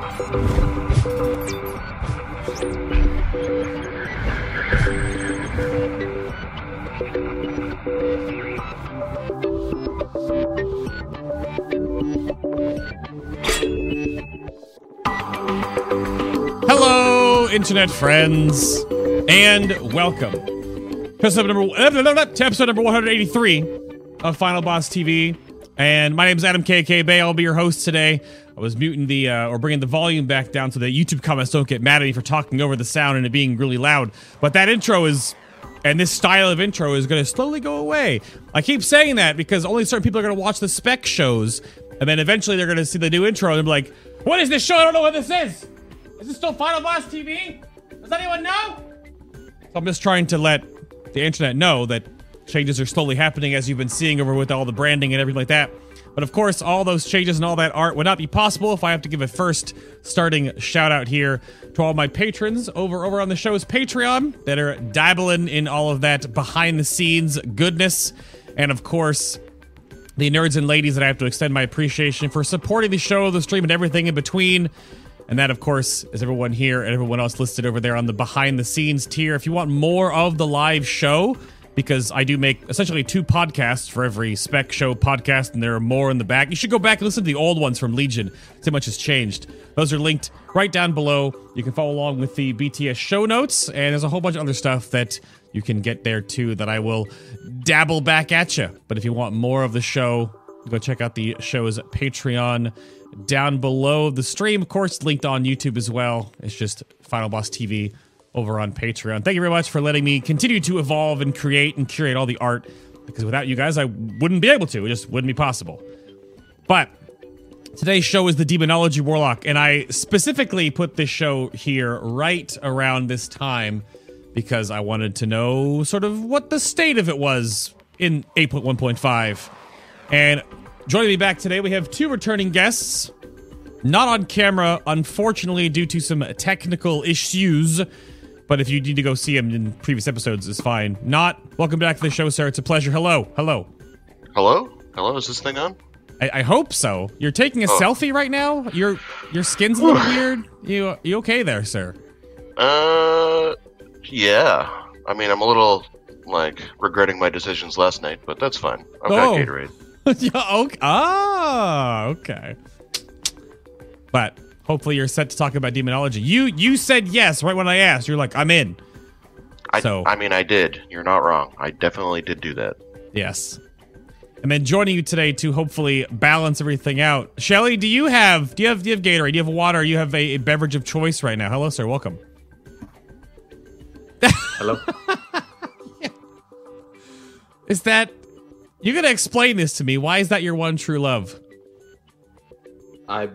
Hello, internet friends, and welcome eh, to episode number, to episode number 183 of Final Boss TV. And my name is Adam KK Bay. I'll be your host today. I was muting the uh, or bringing the volume back down so that YouTube comments don't get mad at me for talking over the sound and it being really loud. But that intro is, and this style of intro is going to slowly go away. I keep saying that because only certain people are going to watch the spec shows, and then eventually they're going to see the new intro and be like, "What is this show? I don't know what this is. Is this still Final Boss TV? Does anyone know?" So I'm just trying to let the internet know that changes are slowly happening as you've been seeing over with all the branding and everything like that. But of course, all those changes and all that art would not be possible if I have to give a first starting shout out here to all my patrons over over on the show's Patreon that are dabbling in all of that behind the scenes goodness. And of course, the nerds and ladies that I have to extend my appreciation for supporting the show, the stream, and everything in between. And that, of course, is everyone here and everyone else listed over there on the behind the scenes tier. If you want more of the live show, because I do make essentially two podcasts for every spec show podcast, and there are more in the back. You should go back and listen to the old ones from Legion. So much has changed. Those are linked right down below. You can follow along with the BTS show notes, and there's a whole bunch of other stuff that you can get there too that I will dabble back at you. But if you want more of the show, go check out the show's Patreon down below the stream. Of course, linked on YouTube as well. It's just Final Boss TV over on Patreon. Thank you very much for letting me continue to evolve and create and curate all the art because without you guys, I wouldn't be able to. It just wouldn't be possible. But today's show is the Demonology Warlock, and I specifically put this show here right around this time because I wanted to know sort of what the state of it was in 8.1.5. And joining me back today, we have two returning guests. Not on camera, unfortunately, due to some technical issues. But if you need to go see him in previous episodes, it's fine. Not welcome back to the show, sir. It's a pleasure. Hello, hello. Hello? Hello? Is this thing on? I, I hope so. You're taking a Oh. selfie right now. Your your skin's a little weird. You you okay there, sir? Uh, yeah. I mean, I'm a little, like, regretting my decisions last night, but that's fine. I've Oh. got Gatorade. yeah. Okay. Ah. Okay. But hopefully you're set to talk about demonology. You you said yes right when I asked. You're like I'm in. I, So- I mean, I did. You're not wrong. I definitely did do that. Yes. And then joining you today to hopefully balance everything out. Shelly, do you have do you have do you have Gatorade? Do you have water? You have a, a beverage of choice right now. Hello, sir. Welcome. Hello. Is that you gotta explain this to me? Why is that your one true love? I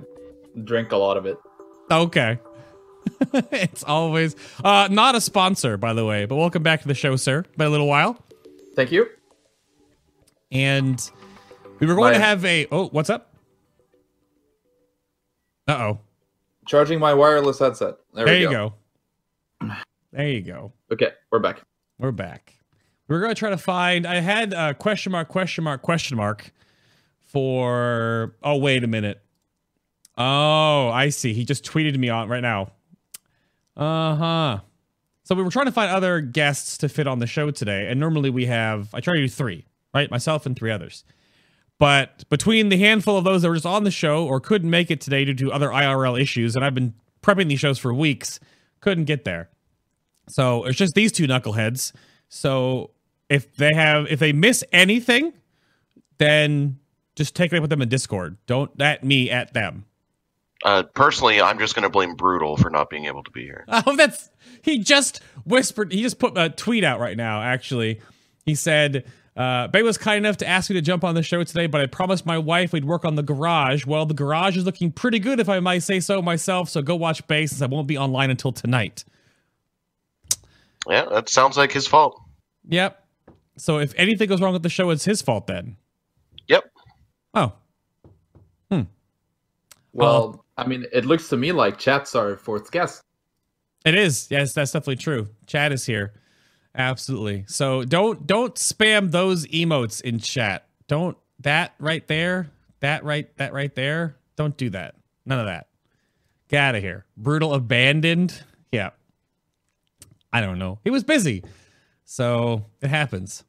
drink a lot of it. Okay. it's always uh not a sponsor, by the way, but welcome back to the show, sir. Been a little while. Thank you. And we were going to have a oh, what's up? Uh oh. Charging my wireless headset. There, There we you go. go. There you go. Okay, we're back. We're back. We're gonna try to find. I had a question mark, question mark, question mark for. Oh wait a minute. Oh, I see. He just tweeted me on right now. Uh huh. So we were trying to find other guests to fit on the show today, and normally we have. I try to do three, right? Myself and three others. But between the handful of those that were just on the show or couldn't make it today due to other IRL issues, and I've been prepping these shows for weeks, couldn't get there. So it's just these two knuckleheads. So if they have if they miss anything, then just take it up with them in Discord. Don't at me at them. Uh, personally, I'm just going to blame Brutal for not being able to be here. Oh, that's he just whispered. He just put a tweet out right now. Actually, he said. Uh, Bay was kind enough to ask me to jump on the show today, but I promised my wife we'd work on the garage. Well, the garage is looking pretty good, if I might say so myself. So go watch Bay since I won't be online until tonight. Yeah, that sounds like his fault. Yep. So if anything goes wrong with the show, it's his fault then. Yep. Oh, Hmm. Well, I mean, it looks to me like chat's our fourth guest. It is. Yes, that's definitely true. Chad is here. Absolutely. So don't don't spam those emotes in chat. Don't that right there, that right that right there. Don't do that. None of that. Get out of here. Brutal abandoned. Yeah. I don't know. He was busy. So it happens.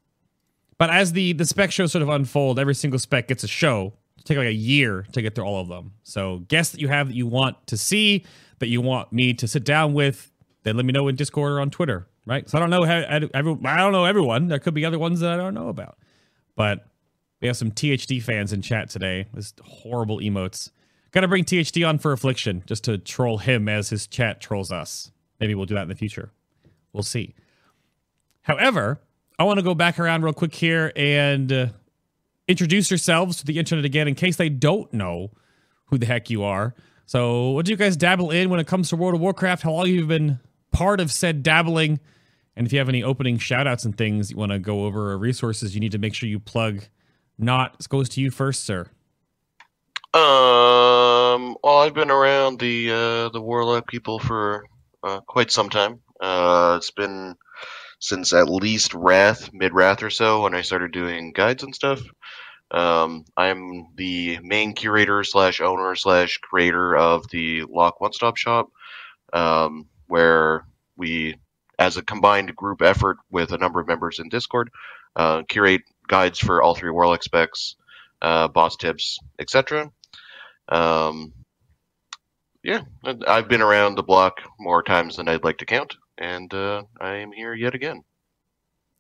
But as the the spec shows sort of unfold, every single spec gets a show. Take like a year to get through all of them. So guests that you have that you want to see, that you want me to sit down with, then let me know in Discord or on Twitter, right? So I don't know how I don't know everyone. There could be other ones that I don't know about. But we have some THD fans in chat today. This horrible emotes. Got to bring THD on for Affliction just to troll him as his chat trolls us. Maybe we'll do that in the future. We'll see. However, I want to go back around real quick here and uh, introduce yourselves to the internet again in case they don't know who the heck you are. So, what do you guys dabble in when it comes to World of Warcraft? How long have you been part of said dabbling? And if you have any opening shout outs and things you want to go over or resources you need to make sure you plug, not this goes to you first, sir. Um, well, I've been around the uh, the Warlock people for uh, quite some time. Uh, it's been since at least Wrath, mid Wrath or so, when I started doing guides and stuff. Um, I'm the main curator slash owner slash creator of the Lock One Stop Shop, um, where we, as a combined group effort with a number of members in Discord, uh, curate guides for all three Warlock specs, uh, boss tips, etc. Um, yeah, I've been around the block more times than I'd like to count, and uh, I am here yet again.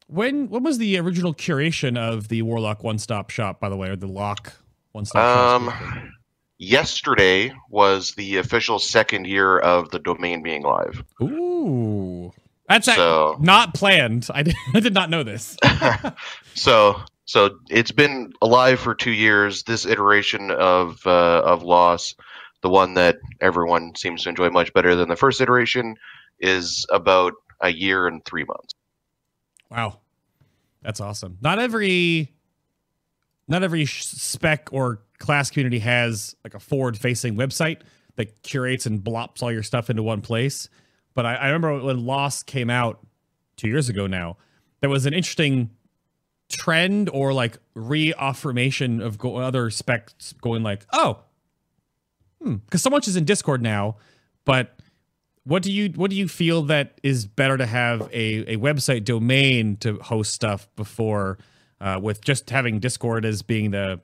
When when was the original curation of the Warlock One Stop Shop, by the way, or the Lock One Stop Shop? Um, specifically? yesterday was the official second year of the domain being live. Ooh, that's So- not planned. I did, I did not know this. so so it's been alive for two years. This iteration of uh, of Loss, the one that everyone seems to enjoy much better than the first iteration, is about a year and three months. Wow, that's awesome. Not every, not every spec or class community has like a forward-facing website that curates and blops all your stuff into one place. But I, I remember when Lost came out two years ago. Now there was an interesting trend or like reaffirmation of go- other specs going like, oh, hmm, because so much is in Discord now, but what do you what do you feel that is better to have a, a website domain to host stuff before uh, with just having discord as being the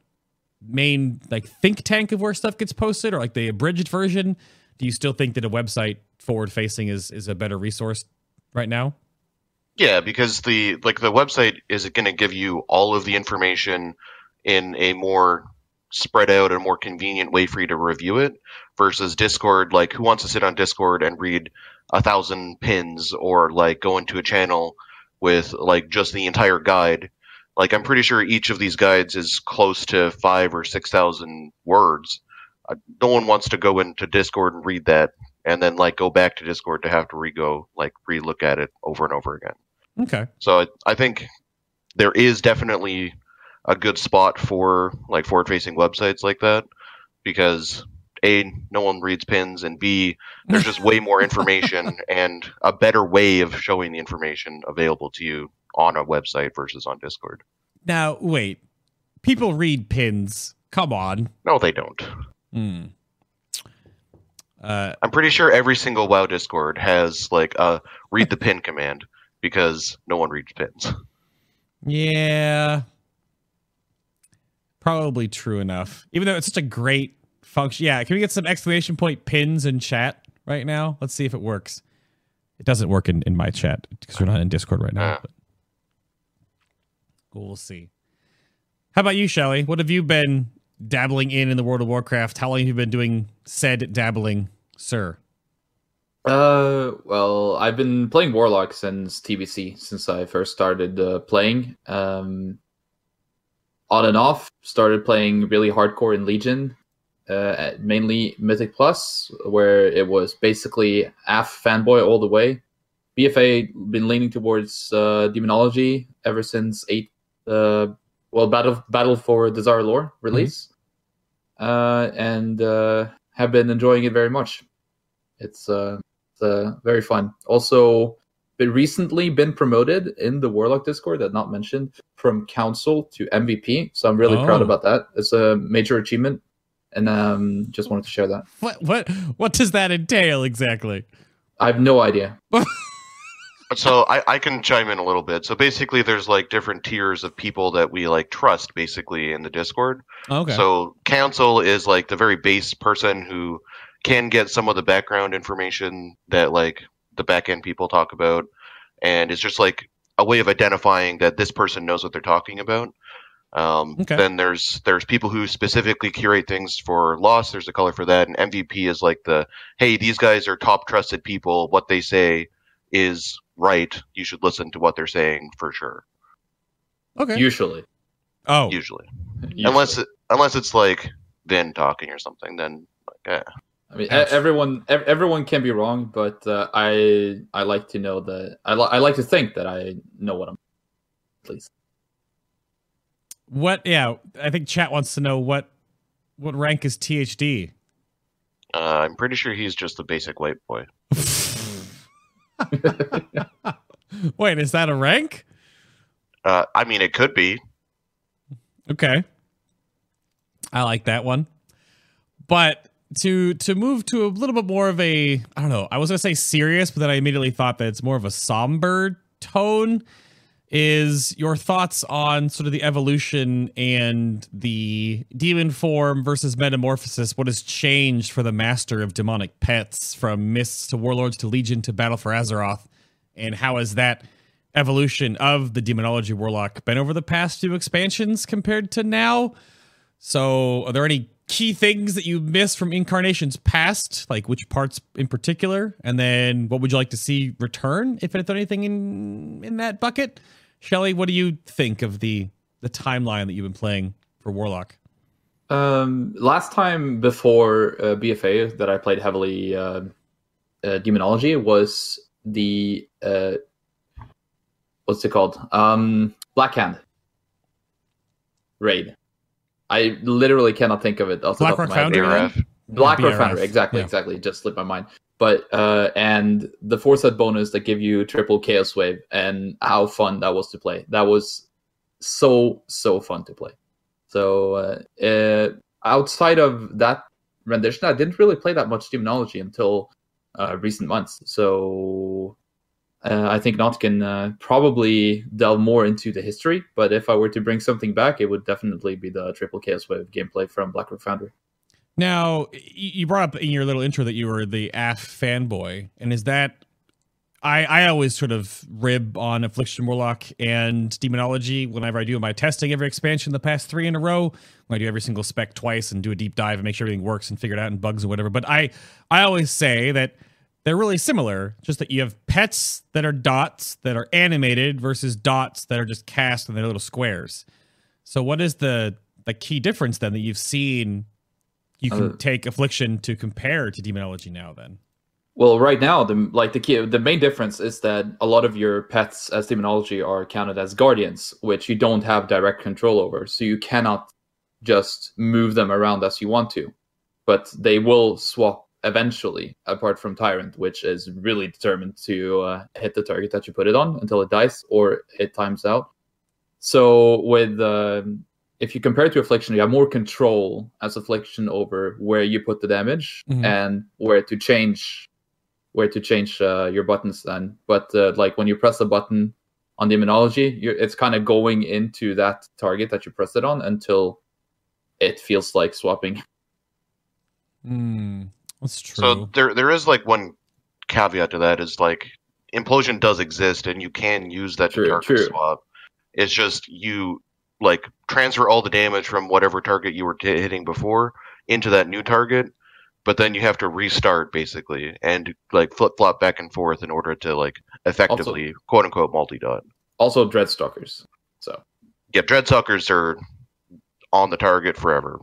main like think tank of where stuff gets posted or like the abridged version? Do you still think that a website forward facing is is a better resource right now? Yeah, because the like the website is going to give you all of the information in a more spread out and more convenient way for you to review it versus Discord. Like who wants to sit on Discord and read a thousand pins or like go into a channel with like just the entire guide? Like I'm pretty sure each of these guides is close to 5 or 6000 words. Uh, no one wants to go into Discord and read that and then like go back to Discord to have to re-go like re-look at it over and over again. Okay. So I, I think there is definitely a good spot for like forward facing websites like that because A, no one reads pins, and B, there's just way more information and a better way of showing the information available to you on a website versus on Discord. now wait people read pins come on No, they don't. hmm. uh I'm pretty sure every single WoW Discord has like a read the pin command because no one reads pins. Yeah. Probably true enough. Even though it's such a great function. Yeah, can we get some exclamation point pins in chat right now? Let's see if it works. It doesn't work in, in my chat because we're not in Discord right now. Ah. But we'll see. How about you, Shelly? What have you been dabbling in in the World of Warcraft? How long have you been doing said dabbling, sir? Uh, well, I've been playing Warlock since TBC, since I first started uh, playing. Um, on and off, started playing really hardcore in Legion, uh, mainly Mythic Plus, where it was basically AF fanboy all the way. BFA been leaning towards uh, demonology ever since eight. Uh, well, battle battle for Dazar'alor release, uh, and uh, have been enjoying it very much. It's uh, it's uh, very fun. Also, been recently been promoted in the Warlock Discord that not mentioned from Council to MVP. So I'm really proud Oh. about that. It's a major achievement. and um, just wanted to share that. What what what does that entail exactly? I have no idea. So I, I can chime in a little bit. So basically, there's like different tiers of people that we like trust, basically in the Discord. Okay. So council is like the very base person who can get some of the background information that like the back end people talk about, and it's just like a way of identifying that this person knows what they're talking about. Um, Okay. Then there's there's people who specifically curate things for loss. There's a color for that, and MVP is like the hey, these guys are top trusted people. What they say is right. You should listen to what they're saying for sure. okay. Usually, oh. Usually, Usually. unless it, unless it's like Vin talking or something, then like, eh. I mean, e- everyone ev- everyone can be wrong, but uh, I I like to know that I li- I like to think that I know what I'm. Please. What? Yeah, I think chat wants to know what what rank is THD. Uh, I'm pretty sure he's just a basic white boy. Wait, is that a rank? Uh, I mean, it could be. Okay. I like that one. But to to move to a little bit more of a I don't know, I was gonna say serious, but then I immediately thought that it's more of a somber tone. Is your thoughts on sort of the evolution and the demon form versus metamorphosis? What has changed for the master of demonic pets from mists to warlords to legion to battle for Azeroth? And how has that evolution of the demonology warlock been over the past few expansions compared to now? So, are there any key things that you missed from incarnations past, like which parts in particular? And then, what would you like to see return, if there's anything in in that bucket? Shelly, what do you think of the the timeline that you've been playing for Warlock? Um, last time before uh, BFA that I played heavily uh, uh, demonology was the uh, what's it called? Um, Blackhand raid. I literally cannot think of it. off the top of Blackrock my. Foundry? ARF. Black Yeah, Foundry, exactly, yeah. exactly. Just slipped my mind. But uh, and the four set bonus that give you triple chaos wave and how fun that was to play. That was so so fun to play. So uh, uh, outside of that rendition, I didn't really play that much demonology until uh, recent months. So uh, I think Not can uh, probably delve more into the history. But if I were to bring something back, it would definitely be the triple chaos wave gameplay from Blackrock Foundry. Now, you brought up in your little intro that you were the AF fanboy, and is that? I I always sort of rib on Affliction Warlock and Demonology whenever I do my testing every expansion the past three in a row. When I do every single spec twice and do a deep dive and make sure everything works and figure it out and bugs and whatever. But I I always say that they're really similar, just that you have pets that are dots that are animated versus dots that are just cast and they're little squares. So what is the the key difference then that you've seen you can Uh, take affliction to compare to demonology now then Well, right now, the like the key, the main difference is that a lot of your pets as demonology are counted as guardians, which you don't have direct control over. So you cannot just move them around as you want to, but they will swap eventually. Apart from tyrant, which is really determined to uh, hit the target that you put it on until it dies or it times out. So with um, if you compare it to affliction, you have more control as affliction over where you put the damage Mhm. and where to change where to change uh, your buttons then. But uh, like when you press a button on demonology, you're, it's kind of going into that target that you pressed it on until it feels like swapping. Hmm, that's true So there there is like one caveat to that is like implosion does exist and you can use that True, to target true. swap. It's just you like transfer all the damage from whatever target you were t- hitting before into that new target, but then you have to restart basically and like flip flop back and forth in order to like effectively quote unquote multi dot. Also, Dreadstalkers. So Yeah, Dreadstalkers are on the target forever.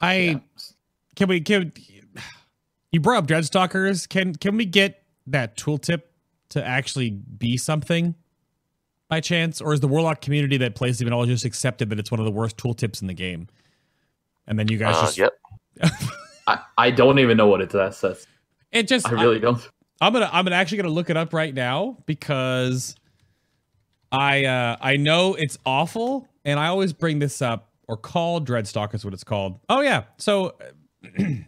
i yeah. Can we can you brought up dreadstalkers can can we get that tooltip to actually be something by chance or is the warlock community that plays demonology just accepted that it's one of the worst tooltips in the game and then you guys Uh, just yep. I, I don't even know what it says. it just I really don't. I'm gonna I'm gonna actually gonna look it up right now because I uh I know it's awful and I always bring this up or call Dreadstalker is what it's called. Oh yeah, so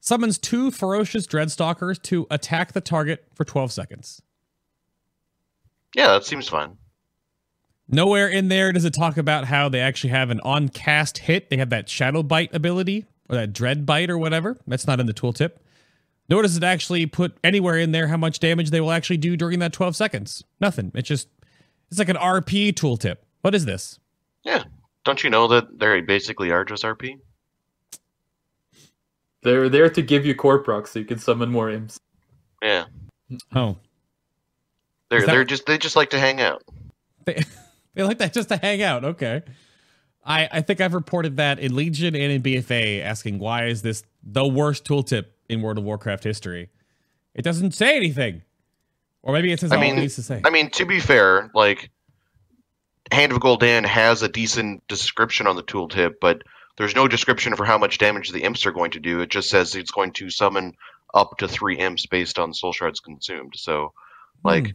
summons two ferocious Dreadstalkers to attack the target for 12 seconds. Yeah, that seems fine. Nowhere in there does it talk about how they actually have an on cast hit. They have that Shadow Bite ability or that Dread Bite or whatever. That's not in the tooltip. Nor does it actually put anywhere in there how much damage they will actually do during that 12 seconds. Nothing. It's just, it's like an RP tooltip. What is this? Yeah. Don't you know that they basically are just RP? They're there to give you core procs so you can summon more imps. Yeah. Oh, They're that- they're just they just like to hang out. they, they like that just to hang out. Okay. I, I think I've reported that in Legion and in BFA asking why is this the worst tooltip in World of Warcraft history? It doesn't say anything. Or maybe it says I all mean- it needs to say. I mean, to be fair, like Hand of Gul'dan has a decent description on the tooltip, but there's no description for how much damage the imps are going to do. It just says it's going to summon up to three imps based on soul shards consumed. So, like, Hmm.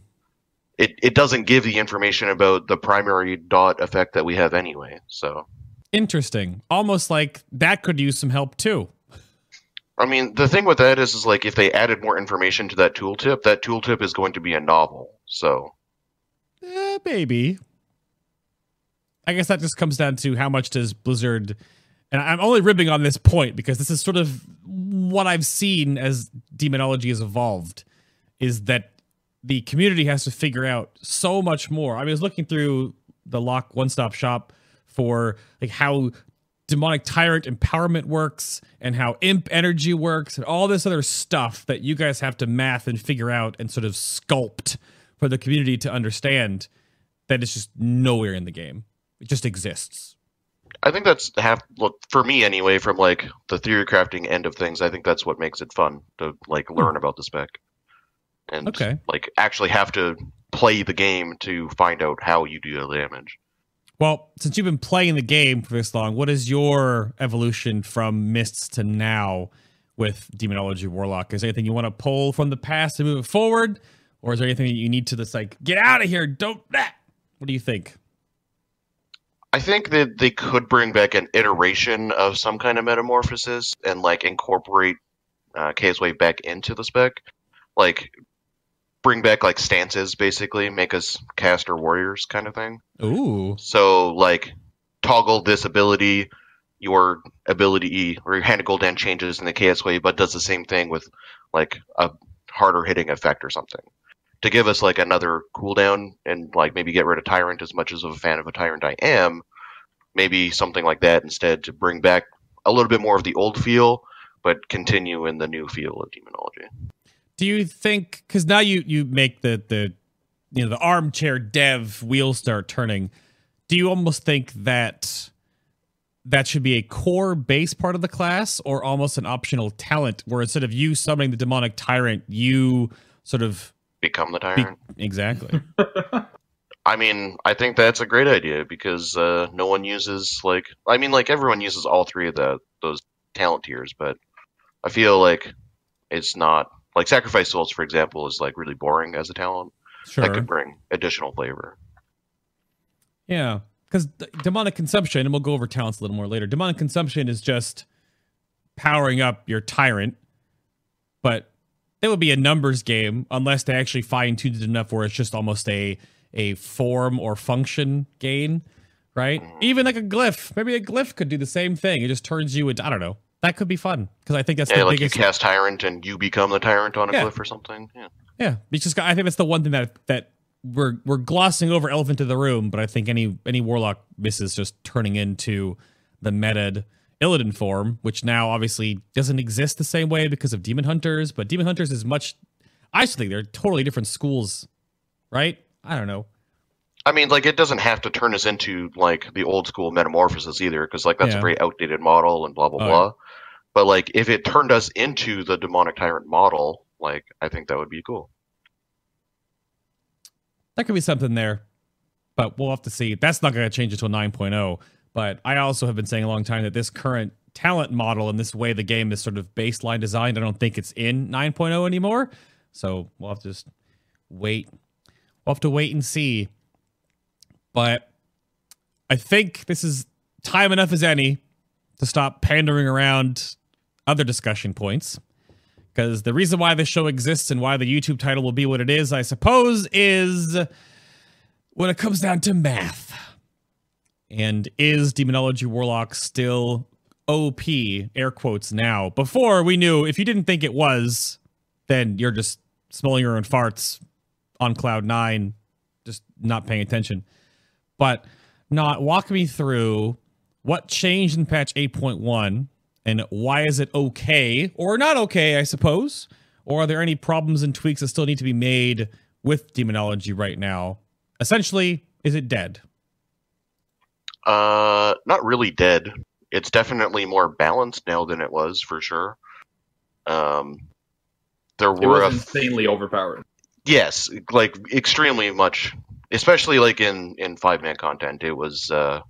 it, it doesn't give the information about the primary dot effect that we have anyway. So, Interesting. Almost like that could use some help too. I mean, the thing with that is, is like if they added more information to that tooltip, that tooltip is going to be a novel. So, Eh, maybe. I guess that just comes down to how much does Blizzard. And I'm only ribbing on this point because this is sort of what I've seen as demonology has evolved is that the community has to figure out so much more. I, was looking through the lock one stop shop for like how demonic tyrant empowerment works and how imp energy works and all this other stuff that you guys have to math and figure out and sort of sculpt for the community to understand that it's just nowhere in the game. It just exists. I think that's half look for me anyway. From like the theory crafting end of things, I think that's what makes it fun to like hmm. learn about the spec and Okay. like actually have to play the game to find out how you do the damage. Well, since you've been playing the game for this long, what is your evolution from Mists to now with Demonology Warlock? Is there anything you want to pull from the past to move it forward? Or is there anything that you need to just like get out of here? Don't that. What do you think? I think that they could bring back an iteration of some kind of metamorphosis and like incorporate uh, Chaos Wave back into the spec, like bring back like stances, basically make us caster warriors kind of thing. Ooh. So like toggle this ability, your ability or your hand of Gul'dan changes in the Chaos Wave, but does the same thing with like a harder hitting effect or something. To give us like another cooldown and like maybe get rid of Tyrant as much as of a fan of a Tyrant I am, maybe something like that instead to bring back a little bit more of the old feel, but continue in the new feel of demonology. Do you think because now you you make the the you know the armchair dev wheels start turning? Do you almost think that that should be a core base part of the class, or almost an optional talent, where instead of you summoning the demonic tyrant, you sort of Become the be- Tyrant. exactly? I mean, I think that's a great idea because uh, no one uses like I mean, like everyone uses all three of the those talent tiers, but I feel like it's not like sacrifice souls, for example, is like really boring as a talent. Sure. That could bring additional flavor. Yeah, because demonic consumption, and we'll go over talents a little more later. Demonic consumption is just powering up your tyrant, but it would be a numbers game unless they actually fine tuned it enough where it's just almost a a form or function gain, right? Even like a glyph, maybe a glyph could do the same thing. It just turns you into I don't know. That could be fun because I think that's Yeah, the like biggest. you cast Tyrant and you become the Tyrant on a Yeah. glyph or something. Yeah. Yeah, just I think that's the one thing that that we're we're glossing over elephant in the room, but I think any any warlock misses just turning into the meted Illidan form, which now obviously doesn't exist the same way because of demon hunters, but demon hunters is much I just think they're totally different schools, right? I don't know. I mean, like it doesn't have to turn us into like the old school metamorphosis either, because like that's Yeah. a very outdated model and blah blah Oh, blah. But like if it turned us into the demonic tyrant model, like I think that would be cool. That could be something there, but we'll have to see. That's not going to change until 9.0. But I also have been saying a long time that this current talent model and this way the game is sort of baseline designed, I don't think it's in 9.0 anymore. So we'll have to just wait. We'll have to wait and see. But I think this is time enough as any to stop pandering around other discussion points. Because the reason why this show exists and why the YouTube title will be what it is, I suppose, is when it comes down to math. And is Demonology Warlock still OP, air quotes now? Before we knew if you didn't think it was, then you're just smelling your own farts on cloud nine, just not paying attention. But not walk me through what changed in patch 8.1 and why is it okay or not okay, I suppose? Or are there any problems and tweaks that still need to be made with demonology right now? Essentially, is it dead? Uh, not really dead. It's definitely more balanced now than it was for sure. Um, there It were was a insanely overpowered. yes, like extremely much, especially like in in five man content. It was uh,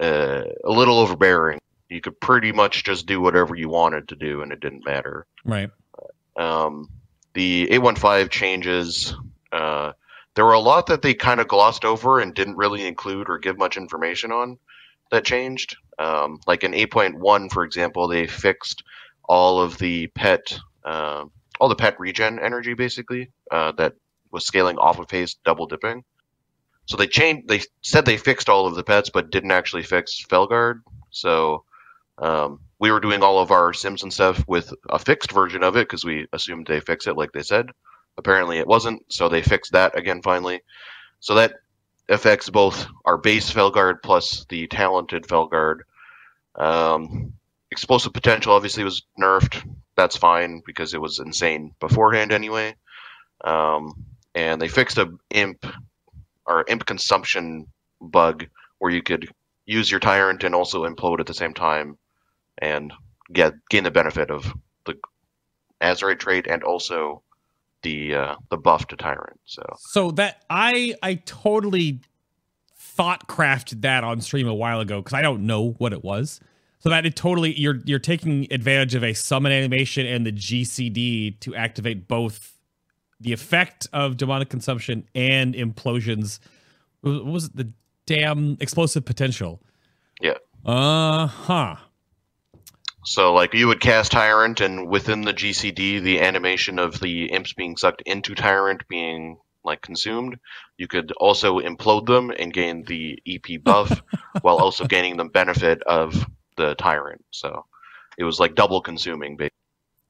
uh, a little overbearing. You could pretty much just do whatever you wanted to do, and it didn't matter. Right. Um, the 815 changes, uh, there were a lot that they kind of glossed over and didn't really include or give much information on that changed. Um, like in 8.1, for example, they fixed all of the pet, uh, all the pet regen energy basically uh, that was scaling off of haste double dipping. So they changed. They said they fixed all of the pets, but didn't actually fix Felguard. So um, we were doing all of our sims and stuff with a fixed version of it because we assumed they fix it like they said. Apparently it wasn't, so they fixed that again finally. So that affects both our base Felguard plus the talented Felguard. Um, explosive potential obviously was nerfed. That's fine because it was insane beforehand anyway. Um, and they fixed a imp or imp consumption bug where you could use your tyrant and also implode at the same time and get gain the benefit of the Azerite trait and also the uh, the buff to tyrant. So So that I I totally thought crafted that on stream a while ago because I don't know what it was. So that it totally you're you're taking advantage of a summon animation and the GCD to activate both the effect of demonic consumption and implosions. What was it? The damn explosive potential. Yeah. Uh huh. So like you would cast tyrant and within the GCD the animation of the imps being sucked into tyrant being like consumed, you could also implode them and gain the EP buff while also gaining the benefit of the tyrant. So it was like double consuming. Basically.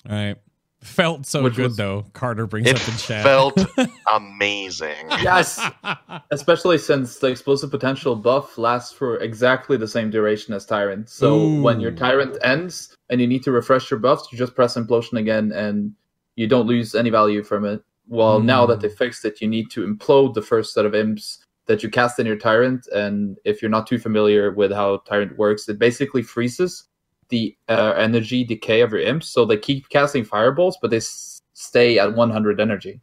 All right. Felt so Which good was- though. Carter brings It up in chat. felt amazing. Yes, especially since the explosive potential buff lasts for exactly the same duration as Tyrant. So when your Tyrant ends and you need to refresh your buffs, you just press Implosion again and you don't lose any value from it. Well, now that Mm. they fixed it, you need to implode the first set of imps that you cast in your Tyrant. And if you're not too familiar with how Tyrant works, it basically freezes the uh, energy decay of your imps. So they keep casting fireballs, but they s- stay at 100 energy.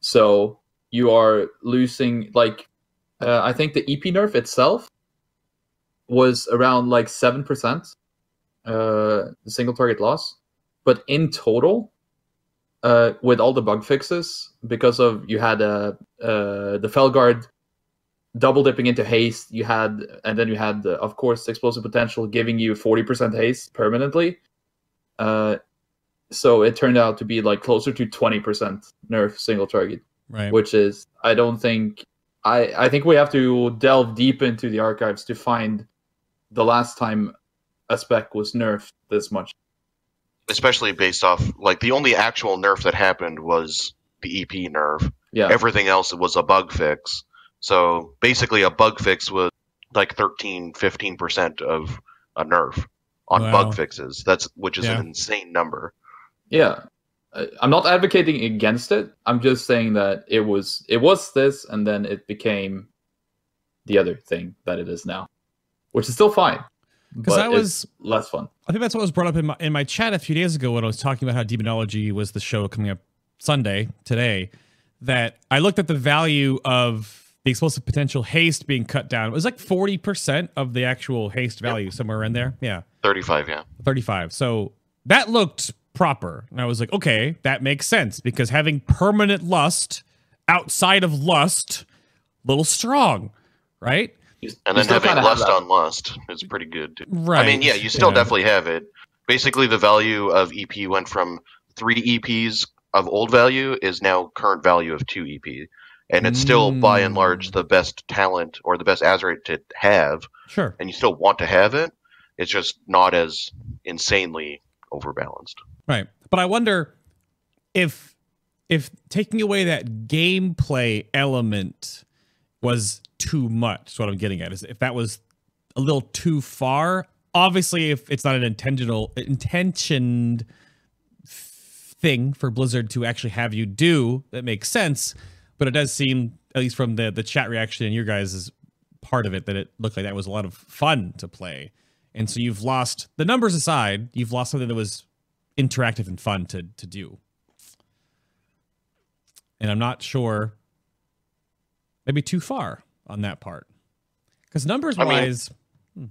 So you are losing like uh, I think the EP nerf itself was around like seven percent, uh, single target loss, but in total, uh, with all the bug fixes, because of you had uh, uh, the Felguard double dipping into haste, you had, and then you had, uh, of course, explosive potential giving you forty percent haste permanently. Uh, so it turned out to be like closer to twenty percent nerf single target right. which is I don't think I I think we have to delve deep into the archives to find the last time a spec was nerfed this much. Especially based off like the only actual nerf that happened was the EP nerf. Yeah, Everything else was a bug fix. So basically, a bug fix was like 13, 15% of a nerf on Wow. bug fixes. That's which is Yeah. an insane number. yeah. I- I'm not advocating against it. I'm just saying that it was it was this, and then it became the other thing that it is now, which is still fine. Because but I was less fun. I think that's what was brought up in my in my chat a few days ago when I was talking about how Demonology was the show coming up Sunday today. That I looked at the value of the explosive potential haste being cut down. It was like forty percent of the actual haste value, somewhere in there. Yeah, 35, yeah. thirty five. So that looked proper, and I was like, okay, that makes sense because having permanent lust outside of lust, little strong, right? And then having lust on lust is pretty good. Too. Right. I mean, yeah, you still Yeah. definitely have it. Basically, the value of EP went from three EPs of old value is now current value of two EP, and it's still by and large Mm. the best talent or the best Azerite to have, Sure. and you still want to have it. It's just not as insanely overbalanced. Right. But I wonder if if taking away that gameplay element was too much. Is what I'm getting at is if that was a little too far. Obviously, if it's not an intentional intentioned thing for Blizzard to actually have you do, that makes sense. But it does seem, at least from the the chat reaction and your guys' part of it, that it looked like that was a lot of fun to play. And so you've lost the numbers aside, you've lost something that was interactive and fun to to do. And I'm not sure maybe too far on that part. Because numbers I wise, hmm.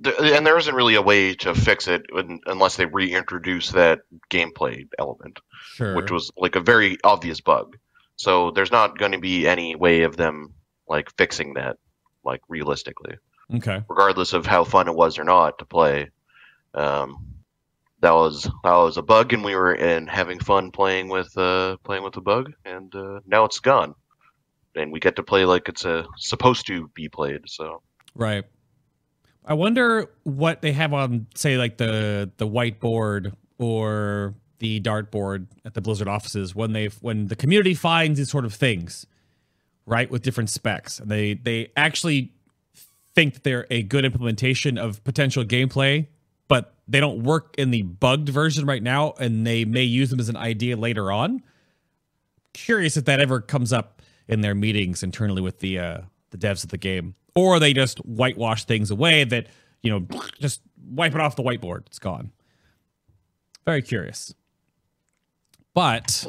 The- And there isn't really a way to fix it unless they reintroduce that gameplay element. sure. which was like a very obvious bug. So there's not going to be any way of them like fixing that, like realistically, okay. regardless of how fun it was or not to play. Um, that was that was a bug, and we were in having fun playing with uh, playing with the bug, and uh, now it's gone, and we get to play like it's uh, supposed to be played. So Right. I wonder what they have on, say, like the the whiteboard or the dartboard at the Blizzard offices when they when the community finds these sort of things, right, with different specs, and they they actually think that they're a good implementation of potential gameplay, but they don't work in the bugged version right now, and they may use them as an idea later on. Curious if that ever comes up in their meetings internally with the uh, the devs of the game, or they just whitewash things away that you know just wipe it off the whiteboard. It's gone. Very curious. But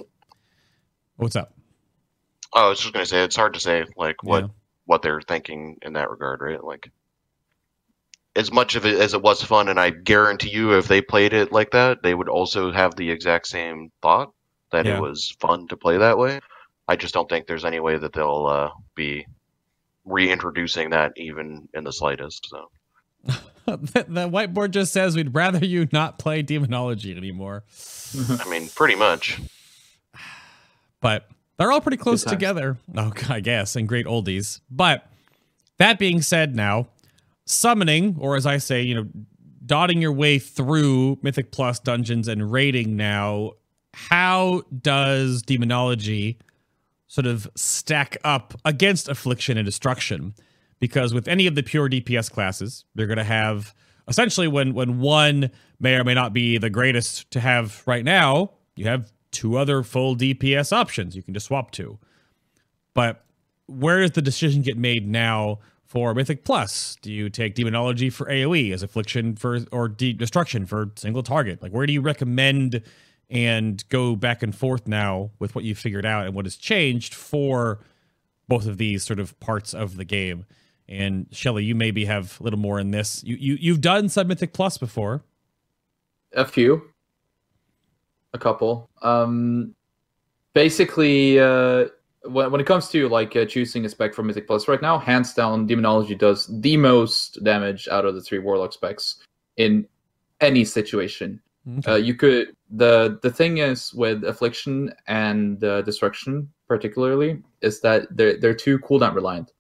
what's up? oh, I was just gonna say it's hard to say like what Yeah. what they're thinking in that regard, right? Like, as much of it as it was fun, and I guarantee you, if they played it like that, they would also have the exact same thought that Yeah. it was fun to play that way. I just don't think there's any way that they'll uh, be reintroducing that even in the slightest. So, the, the whiteboard just says we'd rather you not play demonology anymore. I mean, pretty much. but they're all pretty close together. Oh, I guess, and great oldies. But that being said, now summoning, or as I say, you know, dotting your way through Mythic Plus dungeons and raiding. Now, how does demonology sort of stack up against affliction and destruction? Because with any of the pure DPS classes, they're going to have essentially when when one may or may not be the greatest to have right now, you have two other full DPS options you can just swap to. But where does the decision get made now for Mythic Plus? Do you take Demonology for AoE as Affliction for or de- Destruction for single target? Like where do you recommend and go back and forth now with what you figured out and what has changed for both of these sort of parts of the game? And Shelly, you maybe have a little more in this. You you you've done some Mythic Plus before. A few. A couple. Um, basically, uh, when, when it comes to like uh, choosing a spec for Mythic Plus right now, hands down, Demonology does the most damage out of the three Warlock specs in any situation. Okay. Uh, you could the the thing is with affliction and uh, destruction particularly is that they're they're too cooldown reliant.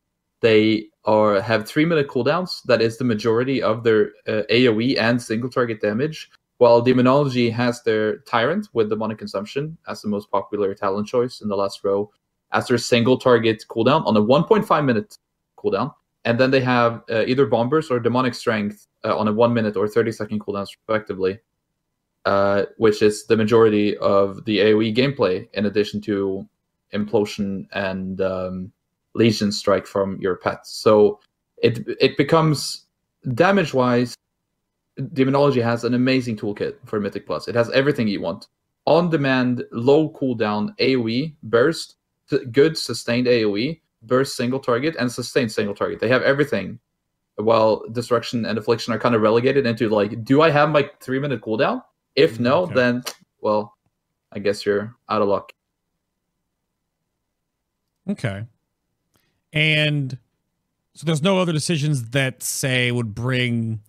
They are have three minute cooldowns. That is the majority of their uh, AOE and single target damage. While Demonology has their Tyrant with demonic consumption as the most popular talent choice in the last row as their single target cooldown on a 1.5 minute cooldown, and then they have uh, either bombers or demonic strength uh, on a one minute or 30 second cooldowns respectively uh, which is the majority of the AoE gameplay, in addition to implosion and um, legion strike from your pets. So it it becomes damage wise. Demonology has an amazing toolkit for Mythic Plus. It has everything you want: on demand, low cooldown AoE burst, good sustained AoE burst single target, and sustained single target. They have everything. While destruction and affliction are kind of relegated into like, do I have my three minute cooldown? If mm-hmm. no, Okay. then well, I guess you're out of luck. Okay. And So there's no other decisions that say would bring,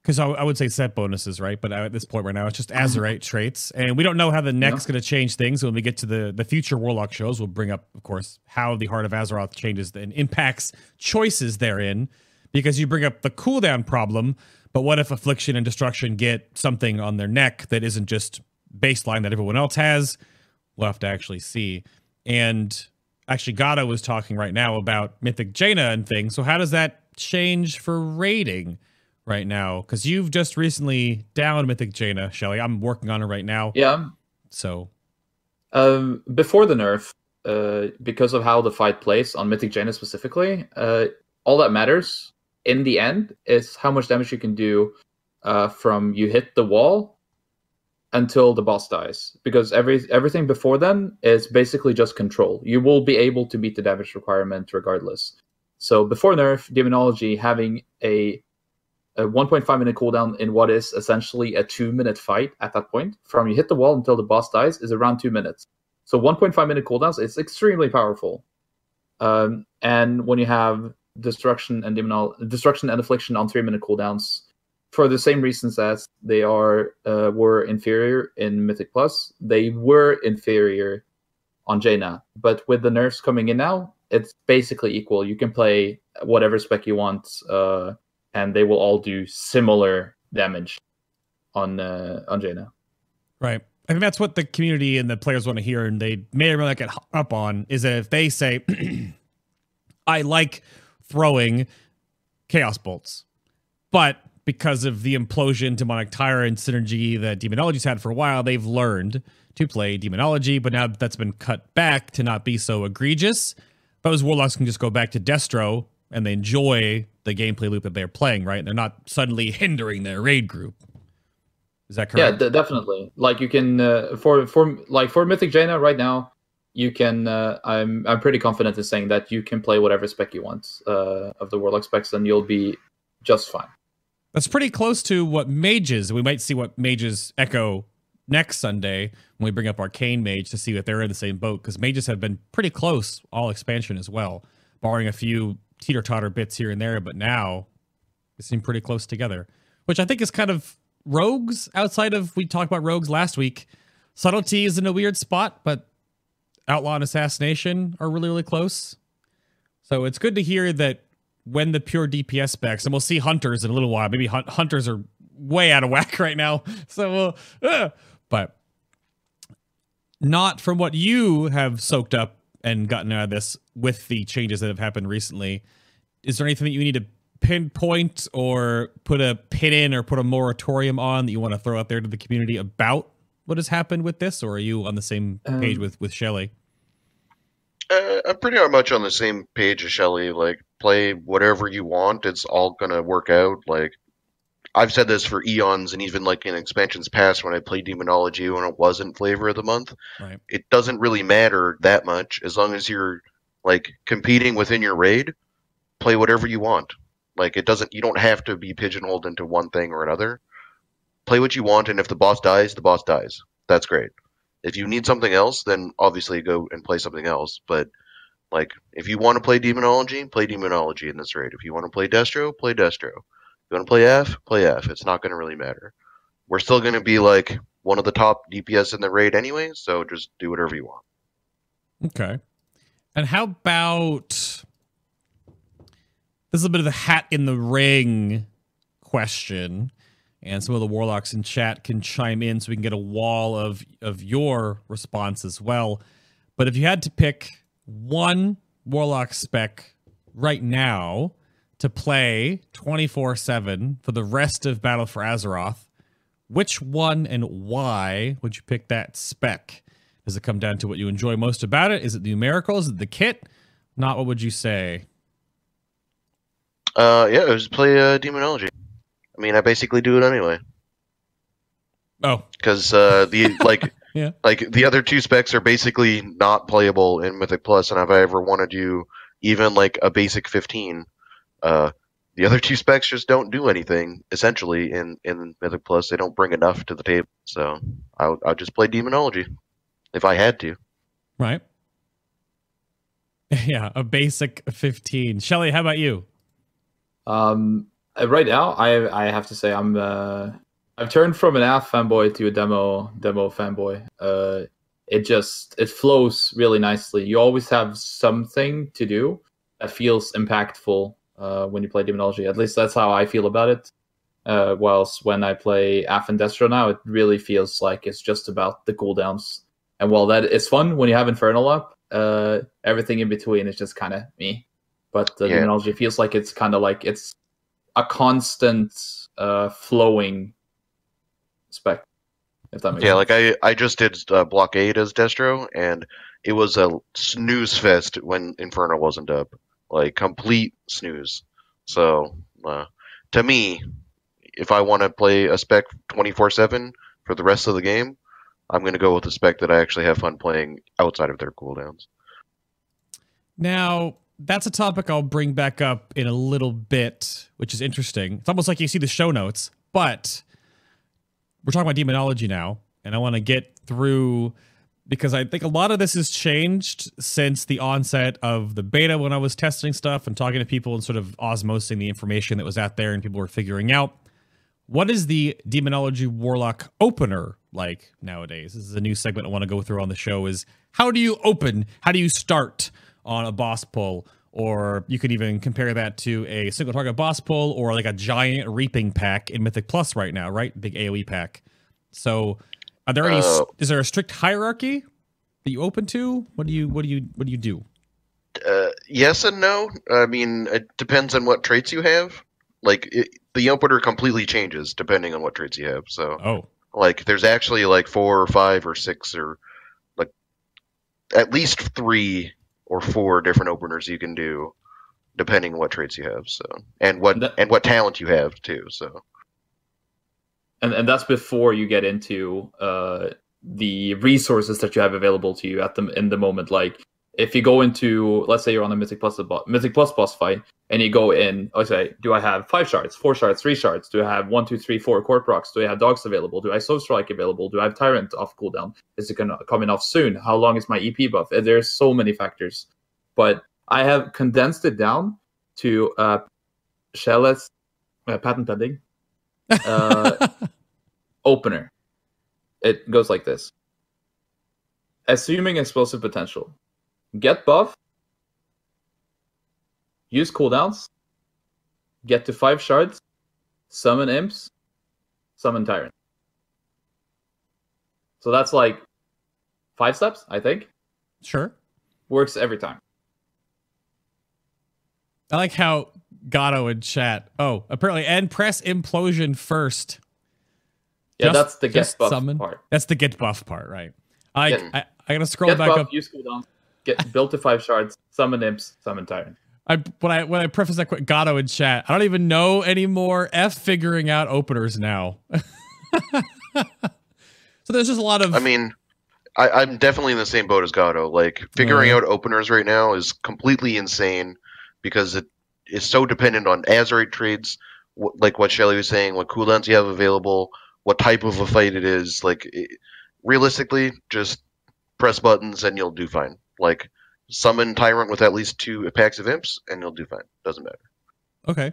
because I, I would say set bonuses, right? But at this point right now, it's just Azerite traits, and we don't know how the next going to change things. When we get to the the future Warlock shows, we'll bring up, of course, how the Heart of Azeroth changes and impacts choices therein, because you bring up the cooldown problem. But what if Affliction and Destruction get something on their neck that isn't just baseline that everyone else has? We'll have to actually see. And actually Gato was talking right now about Mythic Jaina and things. So how does that change for rating right now? Because you've just recently downed Mythic Jaina, Shelly. I'm working on it right now. Yeah. So um, before the nerf, uh, because of how the fight plays on Mythic Jaina specifically, uh, all that matters in the end is how much damage you can do uh, from you hit the wall until the boss dies because every everything before then is basically just control. You will be able to meet the damage requirement regardless. So before nerf, demonology having a a 1.5 minute cooldown in what is essentially a two minute fight at that point from you hit the wall until the boss dies is around two minutes. So 1.5 minute cooldowns is extremely powerful. Um, and when you have destruction and demonol- destruction and affliction on three minute cooldowns, for the same reasons as they are uh, were inferior in Mythic Plus, they were inferior on Jaina. But with the nerfs coming in now, it's basically equal. You can play whatever spec you want, uh, and they will all do similar damage on uh, on Jaina. Right. I think that's what the community and the players want to hear, and they may or may not get up on is that if they say, "I like throwing chaos bolts," but because of the implosion, demonic tyrant synergy that demonology's had for a while, they've learned to play demonology, but now that's been cut back to not be so egregious. Those warlocks can just go back to Destro and they enjoy the gameplay loop that they're playing, right? They're not suddenly hindering their raid group. Is that correct? Yeah, d- definitely. Like you can uh, for for like for Mythic Jaina right now, you can. Uh, I'm I'm pretty confident in saying that you can play whatever spec you want uh, of the warlock specs, and you'll be just fine. That's pretty close to what mages. We might see what mages echo next Sunday when we bring up Arcane Mage to see if they're in the same boat because mages have been pretty close all expansion as well, barring a few teeter totter bits here and there. But now they seem pretty close together, which I think is kind of rogues outside of we talked about rogues last week. Subtlety is in a weird spot, but outlaw and assassination are really really close. So it's good to hear that when the pure DPS specs, and we'll see hunters in a little while. Maybe hunt- hunters are way out of whack right now. So, uh, but not from what you have soaked up and gotten out of this with the changes that have happened recently. Is there anything that you need to pinpoint or put a pin in or put a moratorium on that you want to throw out there to the community about what has happened with this, or are you on the same page um, with with Shelly? Uh, I'm pretty much on the same page as Shelly. Like, play whatever you want. It's all gonna work out. Like, I've said this for eons, and even like in expansions past when I played Demonology when it wasn't flavor of the month. Right. It doesn't really matter that much as long as you're like competing within your raid. Play whatever you want. Like, it doesn't. You don't have to be pigeonholed into one thing or another. Play what you want, and if the boss dies, the boss dies. That's great. If you need something else, then obviously go and play something else. But like, if you want to play Demonology, play Demonology in this raid. If you want to play Destro, play Destro. If you want to play F, play F. It's not going to really matter. We're still going to be like one of the top DPS in the raid anyway, so just do whatever you want. Okay. And how about this is a bit of the hat in the ring question and some of the warlocks in chat can chime in so we can get a wall of of your response as well. But if you had to pick one warlock spec right now to play 24/7 for the rest of Battle for Azeroth, which one and why would you pick that spec? Does it come down to what you enjoy most about it? Is it the numericals? Is it the kit? Not what would you say? Uh, yeah, I just play uh, Demonology. I mean, I basically do it anyway. Oh, because uh, the like yeah like the other two specs are basically not playable in Mythic Plus, and if I ever want to do even like a basic 15, uh, the other two specs just don't do anything essentially in in Mythic Plus. They don't bring enough to the table, so I would I'd just play Demonology if I had to. Right. Yeah, a basic 15. Shelly, how about you? Um, uh, right now, I I have to say I'm uh, I've turned from an AF fanboy to a demo demo fanboy. Uh, it just it flows really nicely. You always have something to do that feels impactful uh, when you play Demonology. At least that's how I feel about it. Uh, whilst when I play AF and Destro now, it really feels like it's just about the cooldowns. And while that is fun when you have Infernal up, uh, everything in between is just kind of me. But the Yeah. Demonology feels like it's kind of like it's a constant uh, flowing spec. If that makes Yeah, sense. like I I just did uh, Blockade as Destro, and it was a snooze fest when Infernal wasn't up, like complete snooze. So uh, to me, if I want to play a spec twenty four seven for the rest of the game, I'm gonna go with a spec that I actually have fun playing outside of their cooldowns. Now, that's a topic I'll bring back up in a little bit, which is interesting. It's almost like you see the show notes, but we're talking about demonology now, and I want to get through because I think a lot of this has changed since the onset of the beta when I was testing stuff and talking to people and sort of osmosing the information that was out there and people were figuring out what is the demonology warlock opener like nowadays? This is a new segment i want to go through on the show is how do you open how do you start on a boss pull or you could even compare that to a single target boss pull or like a giant reaping pack in mythic plus right now right big aoe pack so are there any Uh, is there a strict hierarchy that you open to what do you what do you what do you do Uh, yes and no. I mean, it depends on what traits you have. Like it, the opener completely changes depending on what traits you have. So oh like there's actually like four or five or six or like at least three or four different openers you can do depending on what traits you have so and what That- and what talent you have too so and and that's before you get into uh, the resources that you have available to you at the in the moment. Like if you go into, let's say you're on a Mythic Plus Mythic Plus boss fight, and you go in, okay, do I have five shards, four shards, three shards? Do I have one, two, three, four core procs? Do I have dogs available? Do I soul strike available? Do I have tyrant off cooldown? Is it gonna coming off soon? How long is my EP buff? There's so many factors, but I have condensed it down to uh, Shell's uh, patent pending uh, opener. It goes like this. Assuming explosive potential. Get buff. Use cooldowns. Get to five shards. Summon imps. Summon tyrant. So that's like five steps, I think. sure Works every time. I like how Gatto in chat. Oh, apparently, and press implosion first. Yeah, Just- that's the get buff summon? part. That's the get buff part, right? I Yeah. I, I gotta scroll Get back buff, up. use cooldowns. Get built to five shards. Summon imps. Summon tyrant. I when I when I preface that quick Gatto in chat. I don't even know anymore. F figuring out openers now. so there's just a lot of. i mean I, i'm definitely in the same boat as Gato. like figuring Yeah. out openers right now is completely insane because it is so dependent on azerite traits wh- like what shelly was saying what cooldowns you have available what type of a fight it is like it, realistically just press buttons and you'll do fine like summon tyrant with at least two packs of imps and you'll do fine doesn't matter okay,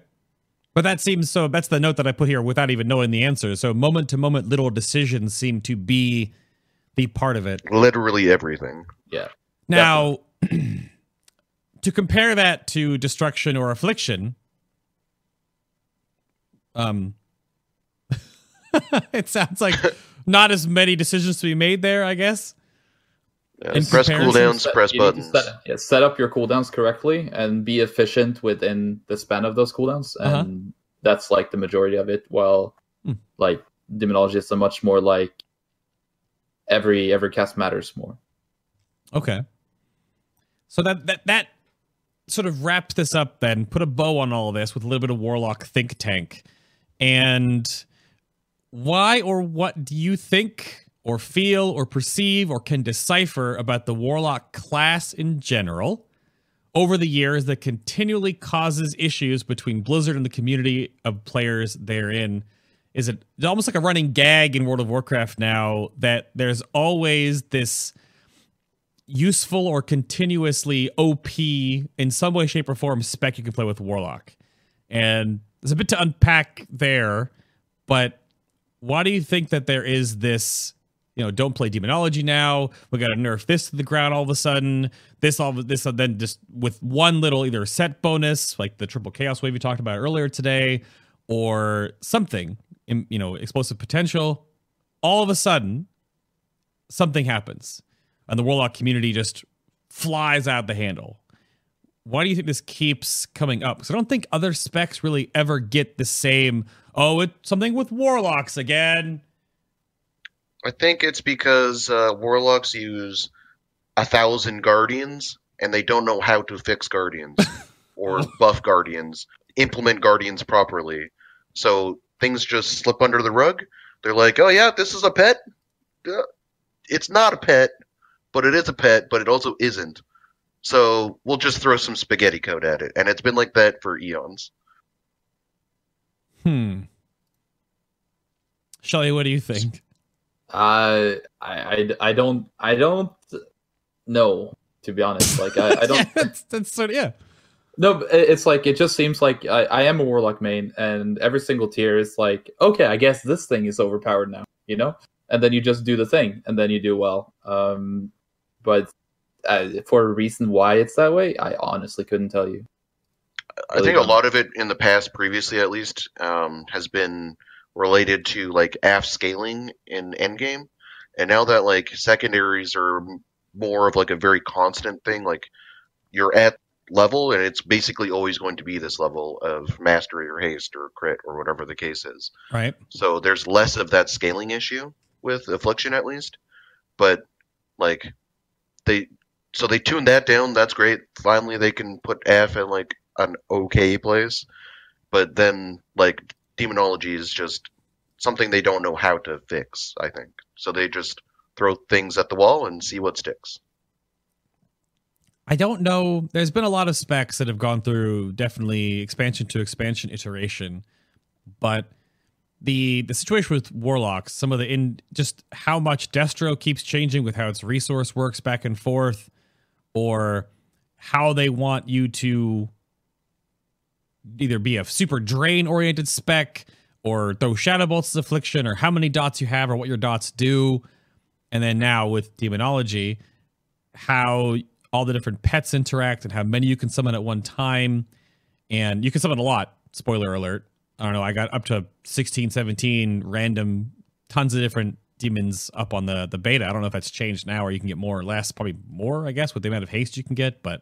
but that seems so. That's the note that I put here without even knowing the answer. So moment to moment little decisions seem to be the part of it. literally everything Yeah. Now, to compare that to destruction or affliction, um, it sounds like not as many decisions to be made there. I guess. Yeah, In press cooldowns Set- press you need to buttons Set, yeah, set up your cooldowns correctly and be efficient within the span of those cooldowns, and Uh-huh. that's like the majority of it. While Hmm. like demonology is a much more like every every cast matters more. Okay. So that that that sort of wraps this up then, put a bow on all of this with a little bit of Warlock think tank. And why or what do you think or feel or perceive or can decipher about the Warlock class in general over the years that continually causes issues between Blizzard and the community of players therein? Is it almost like a running gag in World of Warcraft now that there's always this useful or continuously OP in some way, shape, or form spec you can play with Warlock. And there's a bit to unpack there, but why do you think that there is this? You know, don't play demonology now. We got to nerf this to the ground all of a sudden. This all this uh, then just with one little either set bonus like the triple chaos wave you talked about earlier today, or something. in- You know, explosive potential. All of a sudden, something happens, and the warlock community just flies out the handle. Why do you think this keeps coming up? Because I don't think other specs really ever get the same. Oh, it's something with warlocks again. I think it's because uh, warlocks use a thousand guardians, and they don't know how to fix guardians or buff guardians, implement guardians properly. So things just slip under the rug. They're like, "Oh yeah, this is a pet. It's not a pet, but it is a pet, but it also isn't." So we'll just throw some spaghetti code at it, and it's been like that for eons. Hmm. Shelly, what do you think? Uh, I, I, I don't I don't know to be honest. Like I, I don't yeah, that's, that's sort of, yeah. No, it's like it just seems like I, I am a warlock main, and every single tier is like, okay, I guess this thing is overpowered now, you know. And then you just do the thing, and then you do well. Um, but uh, for a reason why it's that way, I honestly couldn't tell you. I Really think a don't. lot of it in the past, previously at least, um, has been related to like AF scaling in Endgame, and now that like secondaries are more of like a very constant thing, like you're at level and it's basically always going to be this level of mastery or haste or crit or whatever the case is. Right. So there's less of that scaling issue with affliction at least, but like they so they tuned that down. That's great. Finally, they can put f in like an okay place, but then like demonology is just something they don't know how to fix. I think so. They just throw things at the wall and see what sticks. I don't know. There's been a lot of specs that have gone through definitely expansion to expansion iteration, but the the situation with warlocks, some of the in just how much Destro keeps changing with how its resource works back and forth, or how they want you to either be a super drain oriented spec or throw shadow bolts as affliction or how many dots you have or what your dots do. And then now with demonology how all the different pets interact and how many you can summon at one time. And you can summon a lot spoiler alert. I don't know i got up to 16 17 random tons of different demons up on the the beta. I don't know if that's changed now or you can get more or less probably more i guess with the amount of haste you can get but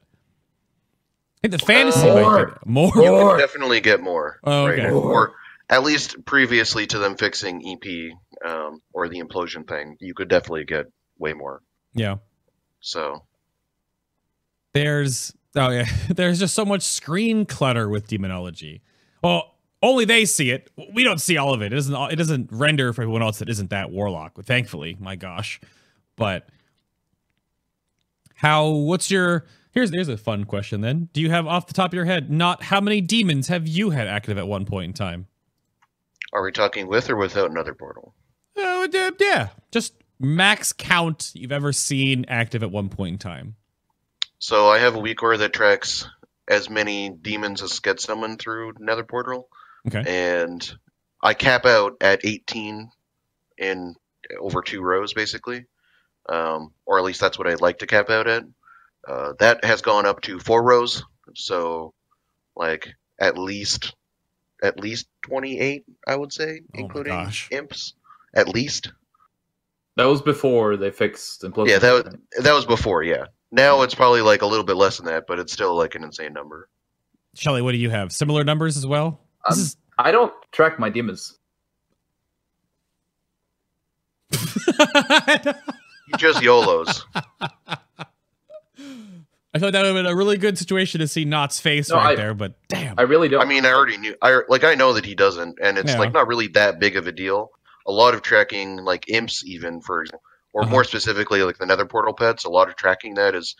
the fantasy might More. more You More. can definitely get more. Oh, right okay. now. Or at least previously to them fixing EP um, or the implosion thing, you could definitely get way more. yeah So there's oh yeah there's just so much screen clutter with demonology well only they see it we don't see all of it it doesn't it doesn't render for everyone else that isn't that warlock thankfully my gosh but how what's your here's here's a fun question then. Do you have off the top of your head not how many demons have you had active at one point in time? Are we talking with or without Nether Portal? oh uh, yeah just max count you've ever seen active at one point in time. So I have a WeakAura that tracks as many demons as get summoned through Nether Portal, okay. And I cap out at 18 in over two rows, basically, um, or at least that's what I'd like to cap out at. Uh, that has gone up to four rows, so like at least at least 28, I would say, Oh including imps, at least. That was before they fixed implosion. Yeah, that was that was before, yeah. Now it's probably like a little bit less than that, but it's still like an insane number. shelly what do you have similar numbers as well this Um, is I don't track my demons. He just YOLOs. I thought that would have been a really good situation to see Knott's face No, right I- there, but damn. I really don't. I mean, I already knew. I like I know that he doesn't, and it's Yeah. like not really that big of a deal. A lot of tracking, like imps, even for example, or Uh-huh. more specifically, like the Nether Portal pets. A lot of tracking that is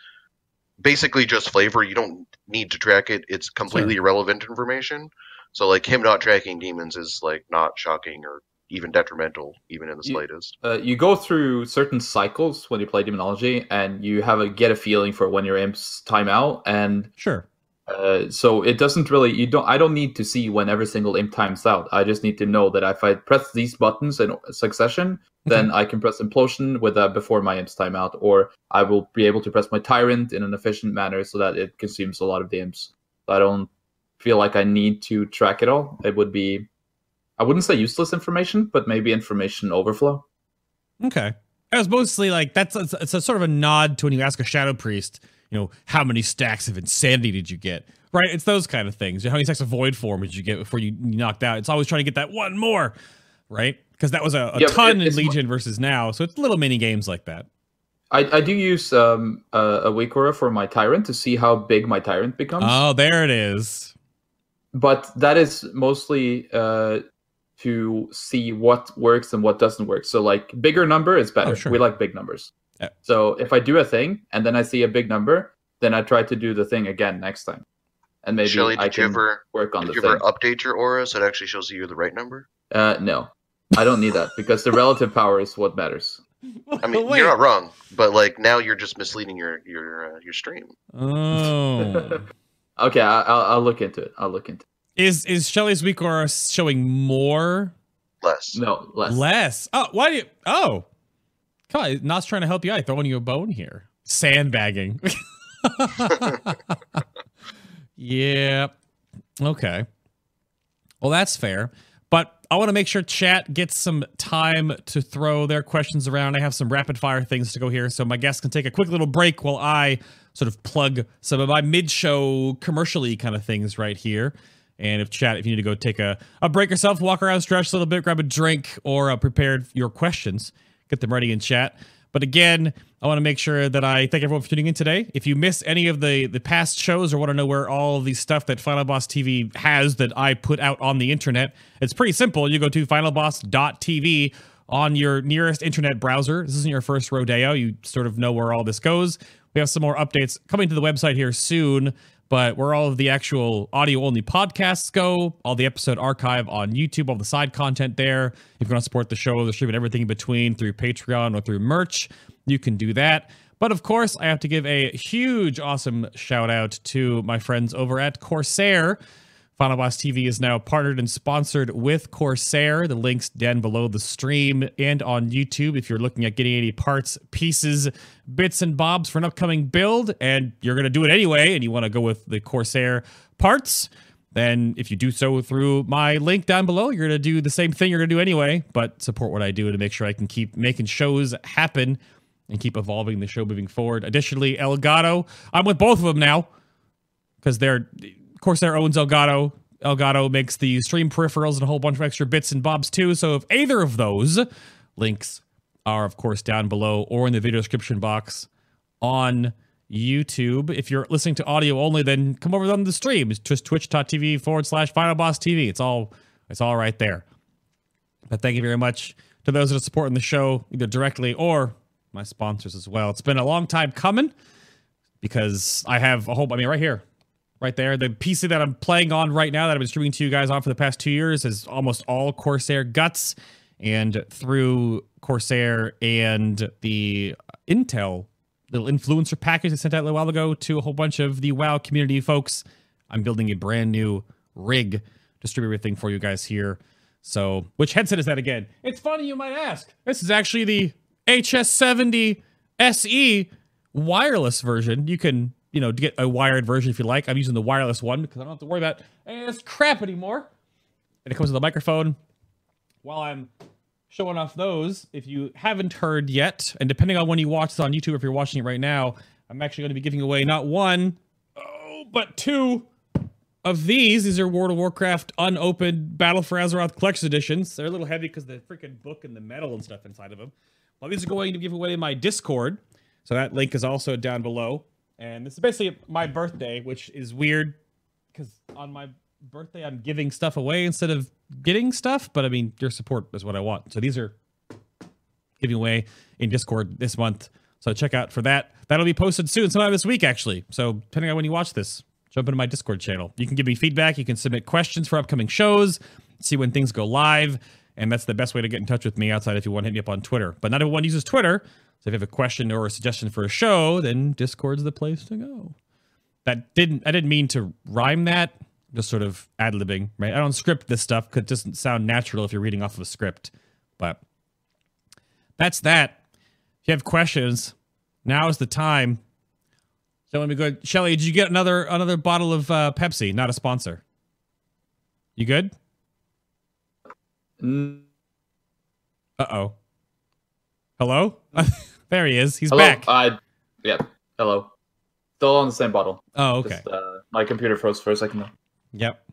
basically just flavor. You don't need to track it. It's completely irrelevant information. So like him not tracking demons is like not shocking or even detrimental, even in the You- slightest. Uh, you go through certain cycles when you play Demonology, and you have a get a feeling for when your imps time out, and Sure. uh, so it doesn't really you don't I don't need to see when every single imp times out. I just need to know that if I press these buttons in succession, then I can press implosion with that before my imps time out, or I will be able to press my tyrant in an efficient manner so that it consumes a lot of the imps. I don't feel like I need to track it all. It would be I wouldn't say useless information, but maybe information overflow. Okay. It was mostly like that's it's, it's a sort of a nod to when you ask a shadow priest, you know, how many stacks of insanity did you get? Right? It's those kind of things. How many stacks of Voidform did you get before you knocked out? It's always trying to get that one more, right? Because that was a, a Yeah, ton it- in Legion versus now. So it's little mini games like that. I, I do use um, a, a WeakAura for my tyrant to see how big my tyrant becomes. Oh, there it is. but that is mostly uh, to see what works and what doesn't work. So like bigger number is better. Oh, sure. We like big numbers. Yeah. So if I do a thing and then I see a big number, then I try to do the thing again next time, and maybe Shelly, I can ever work on did the you thing. ever update your aura so it actually shows you the right number? Uh, no, I don't need that because the relative power is what matters. I mean, Wait. you're not wrong, but like now you're just misleading your your uh, your stream. Oh. Okay, I, I'll, I'll look into it. I'll look into is is Shelly's WeakAura showing more? Less. No, less. Less. Oh, why do you? Oh, come on. Not's trying to help you out. Throwing you a bone here. Sandbagging. yeah. Okay. Well, that's fair. But I want to make sure chat gets some time to throw their questions around. I have some rapid fire things to go here, so my guests can take a quick little break while I sort of plug some of my mid show commercially kind of things right here. And if chat, if you need to go take a, a break yourself, walk around, stretch a little bit, grab a drink, or uh, prepared your questions, get them ready in chat. But again, I want to make sure that I thank everyone for tuning in today. If you miss any of the the past shows or want to know where all the stuff that Final Boss TV has that I put out on the internet, it's pretty simple. You go to finalboss.tv on your nearest internet browser. This isn't your first rodeo. You sort of know where all this goes. We have some more updates coming to the website here soon, but where all of the actual audio only podcasts go, all the episode archive on YouTube, all the side content there. If you want to support the show, the stream, and everything in between through Patreon or through merch, you can do that. But of course, I have to give a huge, awesome shout out to my friends over at Corsair. Final Boss TV is now partnered and sponsored with Corsair. The links down below the stream and on YouTube if you're looking at getting any parts, pieces, bits, and bobs for an upcoming build, and you're going to do it anyway, and you want to go with the Corsair parts, then if you do so through my link down below, you're going to do the same thing you're going to do anyway, but support what I do to make sure I can keep making shows happen and keep evolving the show moving forward. Additionally, Elgato, I'm with both of them now because they're Corsair owns Elgato. Elgato makes the stream peripherals and a whole bunch of extra bits and bobs too. So if either of those links are of course down below or in the video description box on YouTube. If you're listening to audio only, then come over on the stream. Just twitch.tv forward slash final boss TV. It's all it's all right there. But thank you very much to those that are supporting the show, either directly or my sponsors as well. It's been a long time coming because I have a whole, I mean, right here, right there, the PC that I'm playing on right now that I've been streaming to you guys on for the past two years is almost all Corsair guts. And through Corsair and the Intel little influencer package I sent out a little while ago to a whole bunch of the WoW community folks, I'm building a brand new rig to stream everything for you guys here. So, which headset is that again? It's funny you might ask. This is actually the HS70 SE wireless version. You can, you know, to get a wired version if you like. I'm using the wireless one because I don't have to worry about any this crap anymore. And it comes with a microphone. While I'm showing off those, if you haven't heard yet, and depending on when you watch this on YouTube, if you're watching it right now, I'm actually going to be giving away not one, oh, but two of these. These are World of Warcraft unopened Battle for Azeroth collection editions. They're a little heavy because the freaking book and the metal and stuff inside of them. Well, these are going to give away in my Discord. So that link is also down below. And this is basically my birthday, which is weird because on my birthday I'm giving stuff away instead of getting stuff. But I mean, your support is what I want. So these are giving away in Discord this month. So check out for that. That'll be posted soon, sometime this week actually. So depending on when you watch this, jump into my Discord channel. You can give me feedback. You can submit questions for upcoming shows, see when things go live, And that's the best way to get in touch with me outside if you want to hit me up on Twitter. But not everyone uses Twitter. So if you have a question or a suggestion for a show, then Discord's the place to go. That didn't I didn't mean to rhyme that. Just sort of ad libbing, right? I don't script this stuff because it doesn't sound natural if you're reading off of a script. But that's that. If you have questions, now is the time. So let me go. Shelly, did you get another another bottle of uh, Pepsi? Not a sponsor. You good? Uh oh. Hello? there he is. He's hello. back. I, yeah. Hello. Still on the same bottle. oh, okay. Just, uh, my computer froze for a second. Though. Yep.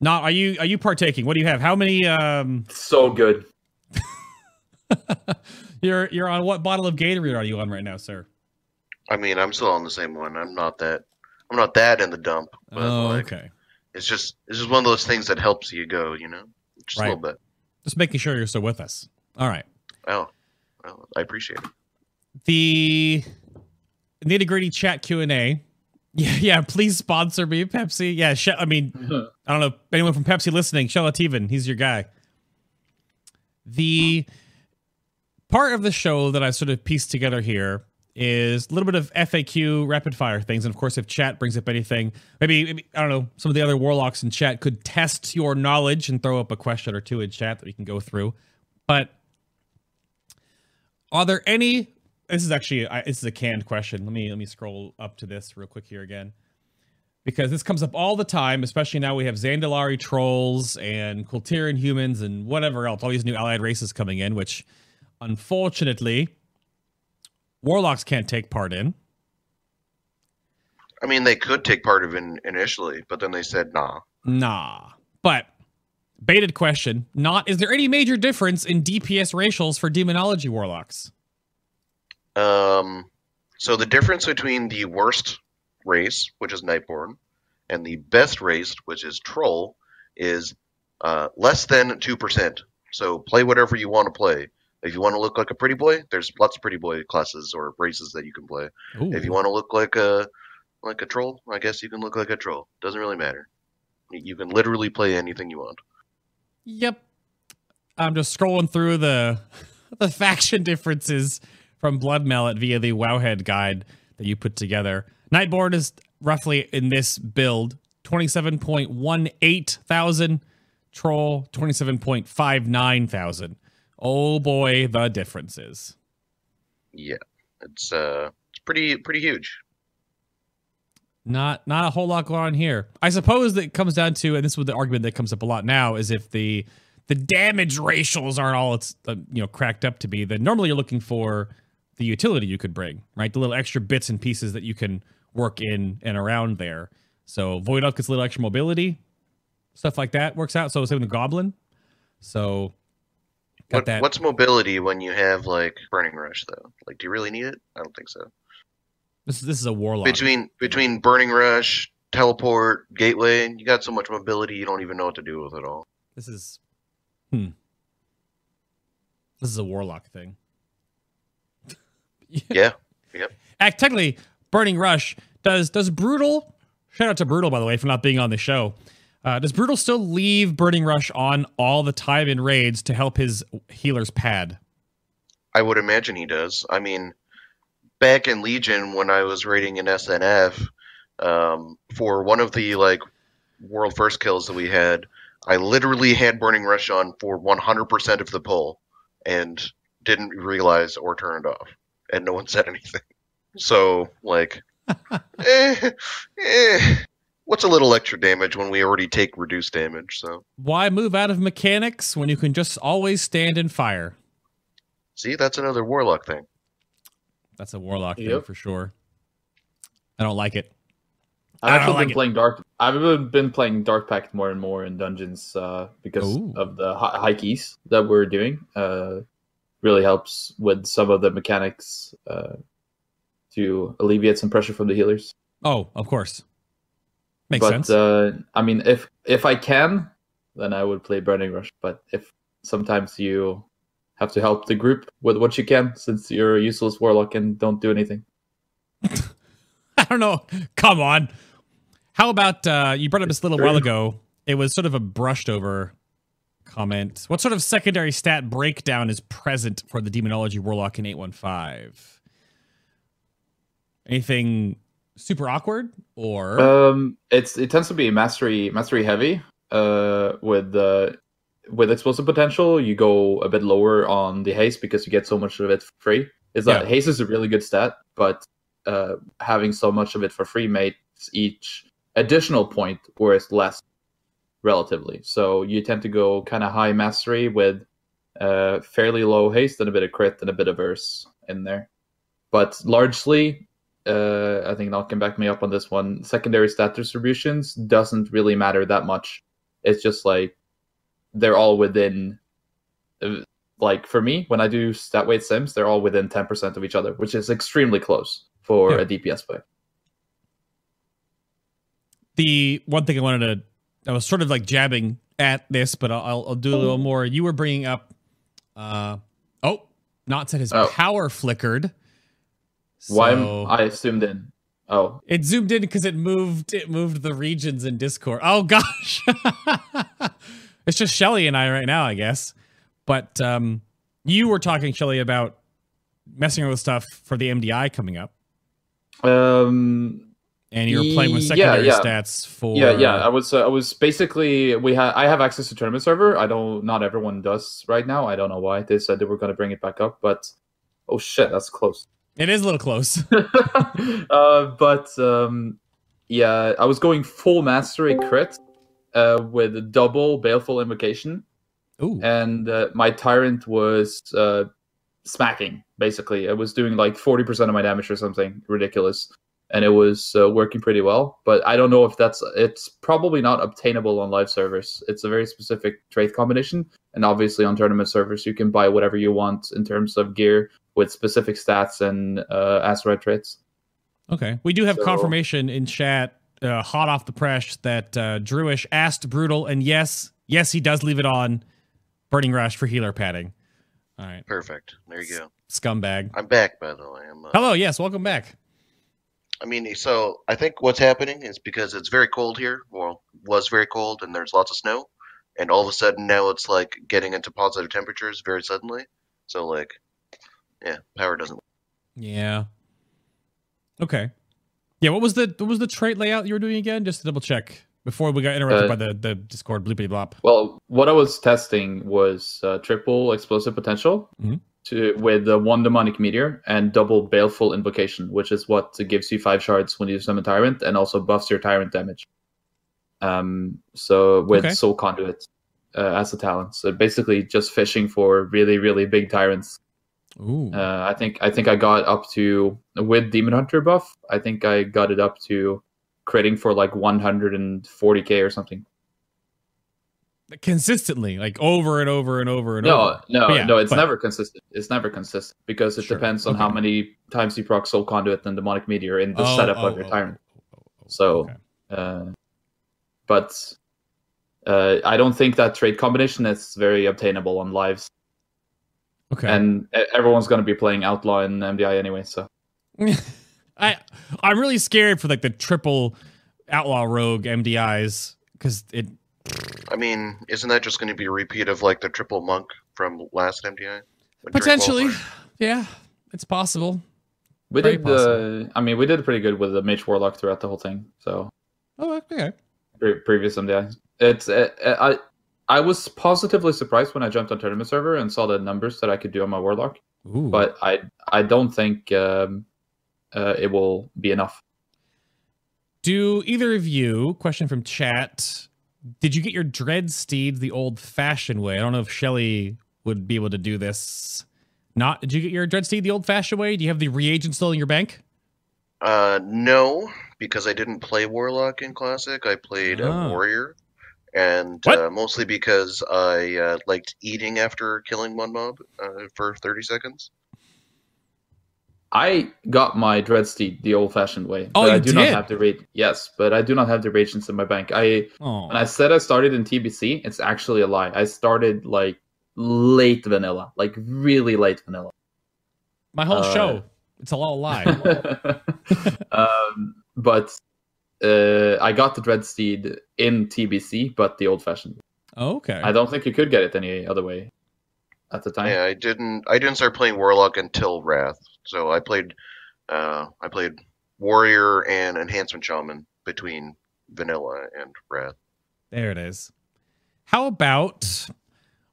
Now, are you are you partaking? What do you have? How many? Um, So good. you're you're on what bottle of Gatorade are you on right now, sir? I mean, I'm still on the same one. I'm not that. I'm not that in the dump. But Oh, like, okay. It's just it's just one of those things that helps you go. You know, just Right. a little bit. Just making sure you're still with us. All right. Oh, well, I appreciate it. The nitty gritty chat Q and A. Yeah, yeah. Please sponsor me, Pepsi. Yeah, Sh- I mean, I don't know if anyone from Pepsi listening. Shelativan, he's your guy. The part of the show that I sort of pieced together here is a little bit of FAQ, rapid fire things, and of course, if chat brings up anything, maybe, maybe I don't know, some of the other warlocks in chat could test your knowledge and throw up a question or two in chat that we can go through. But are there any? This is actually I, this is a canned question. Let me let me scroll up to this real quick here again because this comes up all the time, especially now we have Zandalari trolls and Kul Tiran humans and whatever else, all these new allied races coming in, which unfortunately warlocks can't take part in. I mean, they could take part of it initially, but then they said nah. Nah. But baited question, not is there any major difference in DPS racials for demonology warlocks? Um, so the difference between the worst race, which is Nightborne, and the best race, which is Troll, is uh, less than two percent. So play whatever you want to play. If you want to look like a pretty boy, there's lots of pretty boy classes or races that you can play. Ooh. If you want to look like a like a troll, I guess you can look like a troll. Doesn't really matter. You- You can literally play anything you want. Yep. I'm just scrolling through the the faction differences from Bloodmallet via the Wowhead guide that you put together. Nightborne is roughly in this build 27.18 thousand, Troll 27.59 thousand. Oh boy, the differences. Yeah, it's uh, it's pretty pretty huge. Not not a whole lot going on here. I suppose that it comes down to, and this is the argument that comes up a lot now, is if the the damage racials aren't all it's uh, you know cracked up to be, then normally you're looking for the utility you could bring, right? The little extra bits and pieces that you can work in and around there. So Void Elf gets a little extra mobility, stuff like that works out. So same with the Goblin. So got What, that. What's mobility when you have like Burning Rush though? Like, do you really need it? I don't think so. This this is a warlock. Between between Burning Rush, Teleport, Gateway, you got so much mobility you don't even know what to do with it all. This is hmm. This is a warlock thing. Yeah, yep. Act technically, Burning Rush does does Brutal. Shout out to Brutal by the way for not being on the show. Uh, does Brutal still leave Burning Rush on all the time in raids to help his healer's pad? I would imagine he does. I mean, back in Legion when I was raiding in SNF, um, for one of the like world first kills that we had, I literally had Burning Rush on for 100% of the pull and didn't realize or turn it off, and no one said anything. So like, eh, eh, what's a little extra damage when we already take reduced damage? So Why move out of mechanics when you can just always stand and fire? see, that's another warlock thing. That's a warlock thing for sure. I don't like it. I've actually like been it. playing Dark. I've been- playing Dark Pact more and more in dungeons uh, because Ooh. of the hi- high keys that we're doing. Uh, really helps with some of the mechanics uh, to alleviate some pressure from the healers. Oh, of course. Makes but sense. uh, I mean, if if I can, then I would play Burning Rush. But if sometimes you have to help the group with what you can, since you're a useless warlock and don't do anything. I don't know. Come on. How about uh, you brought up this a little while ago? It was sort of a brushed over comment. What sort of secondary stat breakdown is present for the Demonology Warlock in 815? Anything super awkward or Um, it's it tends to be mastery mastery heavy. Uh, with uh, with explosive potential, you go a bit lower on the haste because you get so much of it for free. Is that Yeah. haste is a really good stat, but uh, having so much of it for free makes each additional point worth less relatively. So you tend to go kind of high mastery with uh, fairly low haste and a bit of crit and a bit of verse in there. But largely, uh, I think Nott can back me up on this one. Secondary stat distributions doesn't really matter that much. It's just like they're all within. Like for me, when I do stat weight sims, they're all within ten percent of each other, which is extremely close for Yeah. a DPS play. the one thing I wanted to, I was sort of like jabbing at this, but I'll, I'll, do a little more. You were bringing up, uh, oh, not said his Oh. power flickered. Why am I assumed in? Oh, It zoomed in because it moved. It moved the regions in Discord. Oh gosh, it's just Shelly and I right now, I guess. But um, you were talking, Shelly, about messing with stuff for the MDI coming up, um, and you were playing with Yeah, secondary yeah. stats for. Yeah, yeah. I was, uh, I was basically we had. I have access to tournament server. I don't. Not everyone does right now. I don't know why. They said they were going to bring it back up, but oh shit, that's close. It is a little close. uh, but um, yeah, I was going full mastery crit uh, with a double baleful invocation, Ooh, and uh, my tyrant was uh, smacking. Basically, it was doing like forty percent of my damage or something ridiculous, and it was uh, working pretty well. But I don't know if that's. It's probably not obtainable on live servers. It's a very specific trait combination, and obviously on tournament servers you can buy whatever you want in terms of gear with specific stats and uh, azerite traits. okay. We do have so- confirmation in chat, uh, hot off the press, that uh, Drewish asked Brutal, and yes, yes, he does leave it on. Burning Rush for healer padding. All right, Perfect. There you go. scumbag. I'm back, by the way. I'm, uh, Hello, yes, welcome back. I mean, so I think what's happening is because it's very cold here. Well, was very cold, and there's lots of snow, and all of a sudden now it's like getting into positive temperatures very suddenly. So like, yeah, power doesn't. Yeah. Okay. Yeah. What was the what was the trait layout you were doing again? Just to double check before we got interrupted Uh, by the the Discord bleepity blop. Well, what I was testing was uh, triple explosive potential Mhm. to with the one demonic meteor and double baleful invocation, which is what gives you five shards when you summon tyrant and also buffs your tyrant damage. Um, so with Okay. soul conduit uh, as a talent, so basically just fishing for really really big tyrants. Ooh. Uh, I think I think I got up to with demon hunter buff. I think I got it up to critting for like 140k or something. Consistently, like over and over and over and No, over. no, But yeah, no. It's but- never consistent. It's never consistent because it Sure. depends on Okay. how many times you proc Soul Conduit and Demonic Meteor in the Oh, setup oh, of your oh, Tyrant. oh, oh, oh, So- okay. Uh, but uh, I don't think that trade combination is very obtainable on lives, okay. and everyone's going to be playing Outlaw and MDI anyway. So I I'm really scared for like the triple outlaw rogue MDIs because it I mean, isn't that just going to be a repeat of like the triple monk from last MDI? Potentially, yeah, it's possible. we Very did. Uh, I mean, we did pretty good with the Mage Warlock throughout the whole thing. So Oh, okay. pre- previous MDI. It's uh, I I was positively surprised when I jumped on tournament server and saw the numbers that I could do on my Warlock. Ooh. but I I don't think um, uh, it will be enough. Do either of you, question from chat, did you get your dread steed the old fashioned way? I don't know if Shelly would be able to do this. Not, did you get your dread steed the old fashioned way? Do you have the reagent still in your bank? Uh, no, because I didn't play Warlock in Classic. I played Ah. a Warrior, and uh, mostly because I uh, liked eating after killing one mob uh, for 30 seconds. I got my Dreadsteed the old-fashioned way. Oh, but I you do not did? have the rate. Yes, but I do not have the reagents in my bank. I Oh, when I said I started in TBC, it's actually a lie. I started like late vanilla, like really late vanilla. my whole uh, show. It's a all lie. um, but uh, I got the Dreadsteed in TBC, but the old-fashioned. Okay. I don't think you could get it any other way at the time. Yeah, I didn't. I didn't start playing Warlock until Wrath. So I played. Uh, I played Warrior and Enhancement Shaman between Vanilla and Wrath. There it is. How about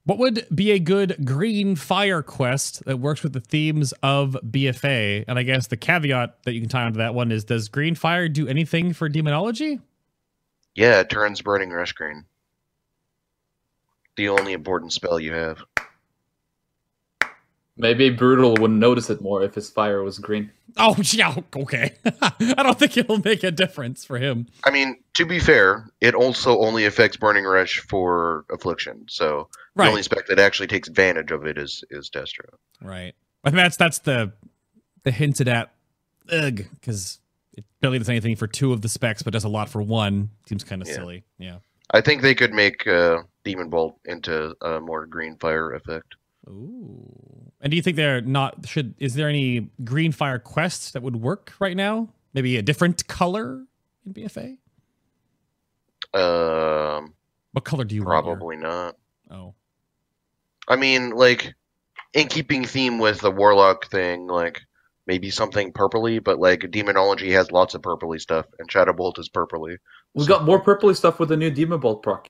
what would be a good green fire quest that works with the themes of BFA? And I guess the caveat that you can tie onto that one is does green fire do anything for demonology? Yeah, it turns Burning Rush green. The only important spell you have. Maybe Brutal would notice it more if his fire was green. Oh, yeah, okay. I don't think it'll make a difference for him. I mean, to be fair, it also only affects Burning Rush for Affliction. So the only spec that actually takes advantage of it is is Destro. Right. I think that's that's the the hinted at ugh, because it barely does anything for two of the specs, but does a lot for one. Seems kind of Yeah. silly. Yeah. I think they could make uh, Demon Bolt into a more green fire effect. Ooh. And do you think they're not should is there any green fire quests that would work right now? Maybe a different color in BFA? Um, What color do you want your- probably not. Oh. I mean, like, in keeping theme with the Warlock thing, like, maybe something purpley, but, like, Demonology has lots of purpley stuff, and Shadow Bolt is purpley. We've got more purpley stuff with the new Demon Bolt proc.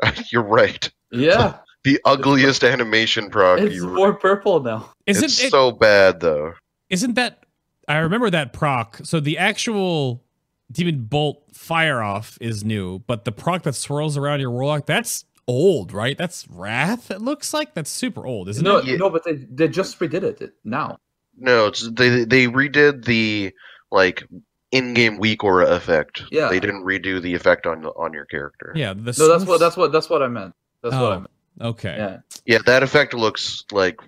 You're right. Yeah, The ugliest animation proc. it's you- more purple now. Isn't it's it so bad, though. isn't that I remember that proc. So the actual Demon Bolt fire off is new, but the proc that swirls around your warlock, that's old, right? That's Wrath, it looks like. That's super old, isn't No, it? Yeah. no, but they they just redid it now. No, it's, they they redid the, like, in-game weak aura effect. Yeah. They didn't redo the effect on on your character. Yeah, the No, that's what that's what that's what I meant. That's what I Oh. meant. Okay. Yeah. Yeah, that effect looks, like,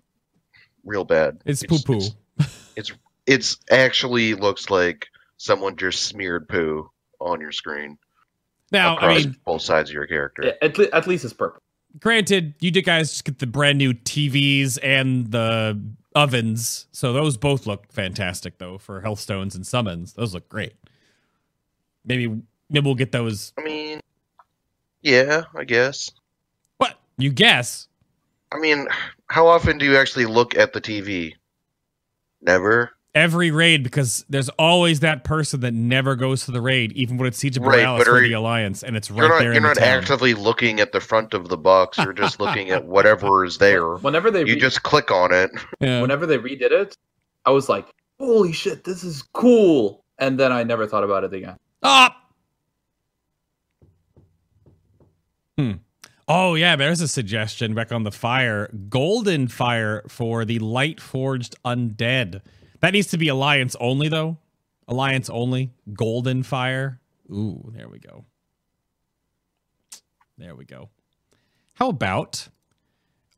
real bad. It's poo poo. It's, it's actually looks like someone just smeared poo on your screen. Now, I mean, both sides of your character. At, le- at least it's purple. granted, you did guys just get the brand new TVs and the ovens, so those both look fantastic though for healthstones and summons. Those look great. Maybe maybe we'll get those. I mean, yeah, I guess. What you guess? I mean, how often do you actually look at the TV? Never. Every raid because there's always that person that never goes to the raid, even when it's Siege of Right, Boralus but for the Alliance, and it's right you're not. there You're in the not town. actively looking at the front of the box. You're just looking at whatever is there. Whenever they You re- just click on it. Yeah. whenever they redid it, I was like, "Holy shit, this is cool!" And then I never thought about it again. Ah! Hmm. Oh yeah, there's a suggestion back on the fire. Golden fire for the light forged undead. That needs to be alliance only though. Alliance only. Golden fire. Ooh, there we go. There we go. How about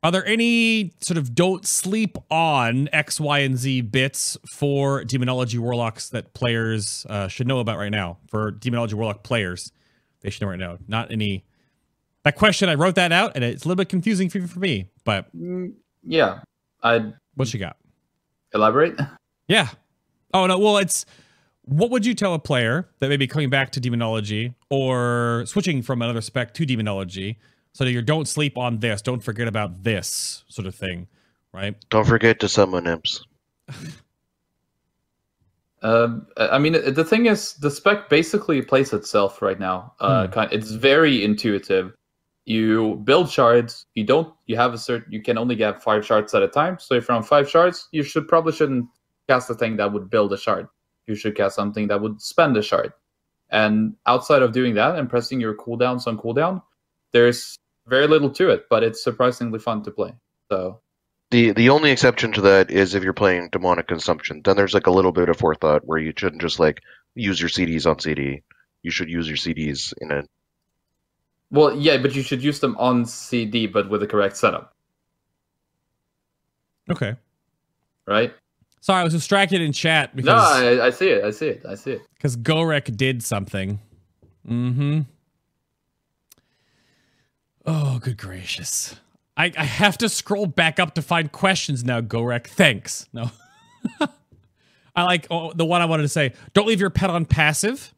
are there any sort of don't sleep on X, Y, and Z bits for Demonology Warlocks that players uh, should know about right now? For Demonology Warlock players, they should know right now. Not any. That question, I wrote that out, and it's a little bit confusing for, for me. But Mm, yeah, I'd what you got? elaborate. Yeah. Oh no. Well, it's what would you tell a player that may be coming back to demonology or switching from another spec to demonology, so that you don't sleep on this, don't forget about this sort of thing, right? Don't forget to summon imps. Um, I mean, the thing is, the spec basically plays itself right now. Uh, Hmm. kind, it's very intuitive. You build shards. You don't. You have a certain. You can only get five shards at a time. So if you're on five shards, you should probably shouldn't cast a thing that would build a shard. You should cast something that would spend a shard. And outside of doing that and pressing your cooldowns on cooldown, there's very little to it, but it's surprisingly fun to play. So The the only exception to that is if you're playing demonic consumption. Then there's like a little bit of forethought where you shouldn't just like use your CDs on CD. You should use your CDs in a Well, yeah, but you should use them on CD, but with the correct setup, Okay. right? Sorry, I was distracted in chat No, I, I see it. I see it. I see it. because Gorek did something. Mm-hmm. Oh, good gracious. I, I have to scroll back up to find questions now, Gorek. Thanks. No. I like oh, the one I wanted to say. Don't leave your pet on passive.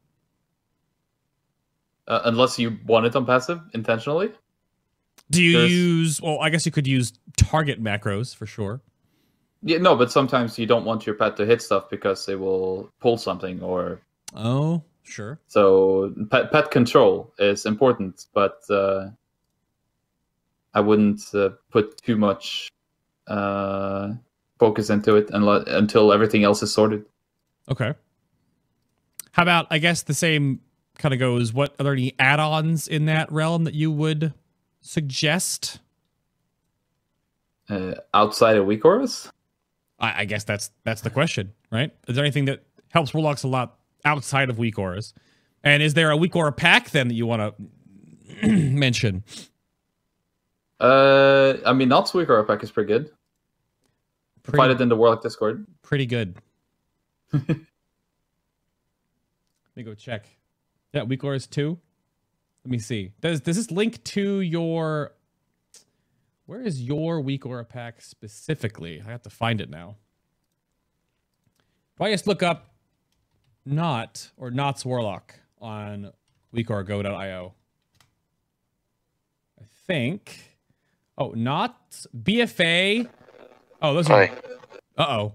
Uh, unless you want it on passive intentionally. Do you There's- use? Well, I guess you could use target macros for sure. Yeah, no, but sometimes you don't want your pet to hit stuff because they will pull something or Oh, sure. so pet pet control is important, but uh, I wouldn't uh, put too much uh, focus into it unle- until everything else is sorted. Okay. How about I guess the same kind of goes. What are there any add-ons in that realm that you would suggest? Uh, outside of weak auras, I, I guess that's that's the question, right? Is there anything that helps warlocks a lot outside of weak auras? And is there a weak aura pack then that you want to mention? uh, I mean, not weak aura pack is pretty good. Pretty, it in the Warlock Discord. pretty good. Let me go check. Yeah, weak is two. Let me see. Does does this link to your? Where is your weak aura pack specifically? I have to find it now. If I just look up not or Knots Warlock on weakorago.io. I think. Oh, not BFA. Oh, those are. Uh oh.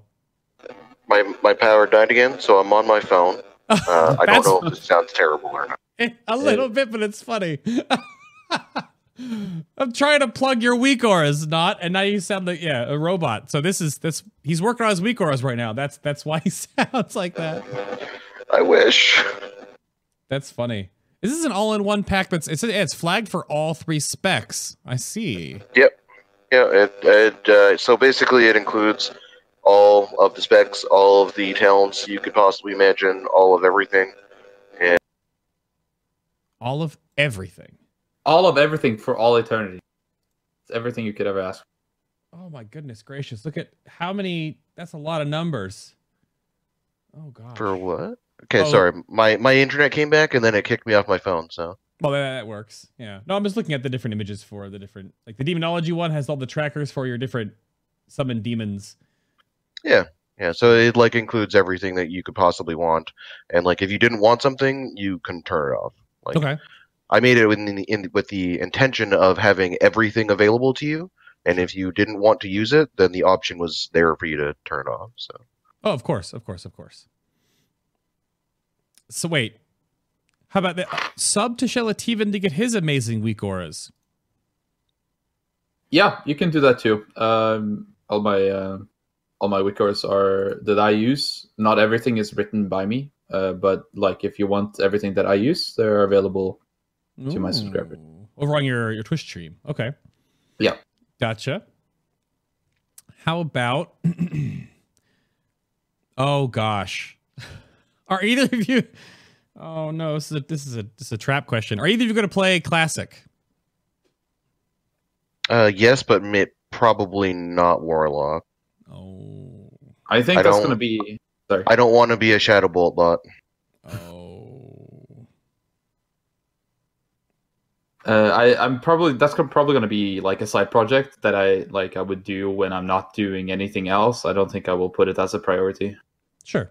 My my power died again, so I'm on my phone. Uh, I don't know if this sounds terrible or not. a little bit, but it's funny. I'm trying to plug your weak auras, not, and now you sound like yeah, a robot. So this is this. He's working on his weak auras right now. That's that's why he sounds like that. I wish. That's funny. This Is this an all-in-one pack? That's it's it's flagged for all three specs. I see. Yep. Yeah. It, it uh, so basically it includes all of the specs, all of the talents you could possibly imagine, all of everything. And All of everything. All of everything for all eternity. It's everything you could ever ask. Oh my goodness gracious! Look at how many. That's a lot of numbers. Oh god. For what? Okay, Oh. sorry. My my internet came back and then it kicked me off my phone. So Well, that, that works. Yeah. No, I'm just looking at the different images for the different, like the demonology one has all the trackers for your different summon demons. Yeah, Yeah, so it like includes everything that you could possibly want, and like if you didn't want something, you can turn it off. Like Okay. I made it in the, in, with the intention of having everything available to you, and if you didn't want to use it, then the option was there for you to turn it off. So Oh, of course, of course, of course. So wait, how about that? Sub to Shelativan to get his amazing weak auras. Yeah, you can do that too. Um, all my uh, all my weak auras that I use. Not everything is written by me, uh, but like if you want everything that I use, they're available. To my subscriber. Ooh. Over on your your Twitch stream. Okay. Yeah. Gotcha. How about? oh gosh, are either of you? Oh no, this is a this is a this is a trap question. Are either of you going to play classic? uh, yes, but probably not warlock. I think I that's going to be. Sorry. I don't want to be a shadow bolt bot. oh. Uh, I I'm probably that's probably going to be like a side project that I like I would do when I'm not doing anything else. I don't think I will put it as a priority. Sure.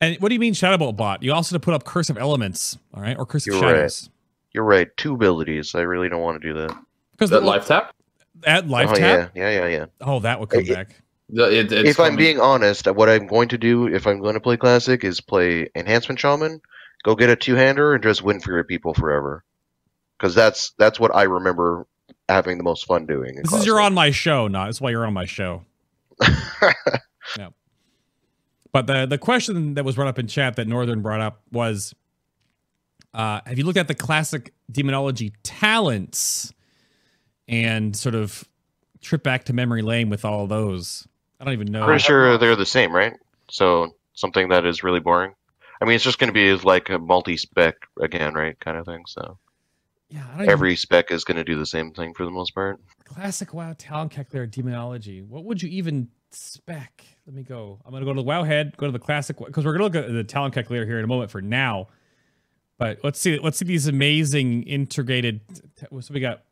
And what do you mean Shadowbolt bot? You also have to put up Curse of Elements, all right, or Curse You're right. Shadows. You're right. Two abilities. I really don't want to do that. Because That life tap. at life oh tap. yeah, yeah, yeah, yeah. Oh, that would come It- back. The- it- it's if I'm being honest, what I'm going to do if I'm going to play classic is play enhancement shaman, go get a two hander, and just win for your people forever. Because that's that's what I remember having the most fun doing. in This is you're on my show, not. That's why you're on my show. yeah. But the the question that was brought up in chat that Northern brought up was, uh, have you looked at the classic demonology talents and sort of trip back to memory lane with all those? I don't even know. Pretty sure they're the same, right? So something that is really boring. I mean, it's just going to be like a multi-spec again, right? Kind of thing. So Yeah, I don't even, every spec is going to do the same thing for the most part. classic WoW talent calculator demonology. What would you even spec? Let me go. I'm gonna go to the WoW head, go to the classic because we're gonna look at the talent calculator here in a moment for now. But let's see. Let's see these amazing integrated. So we got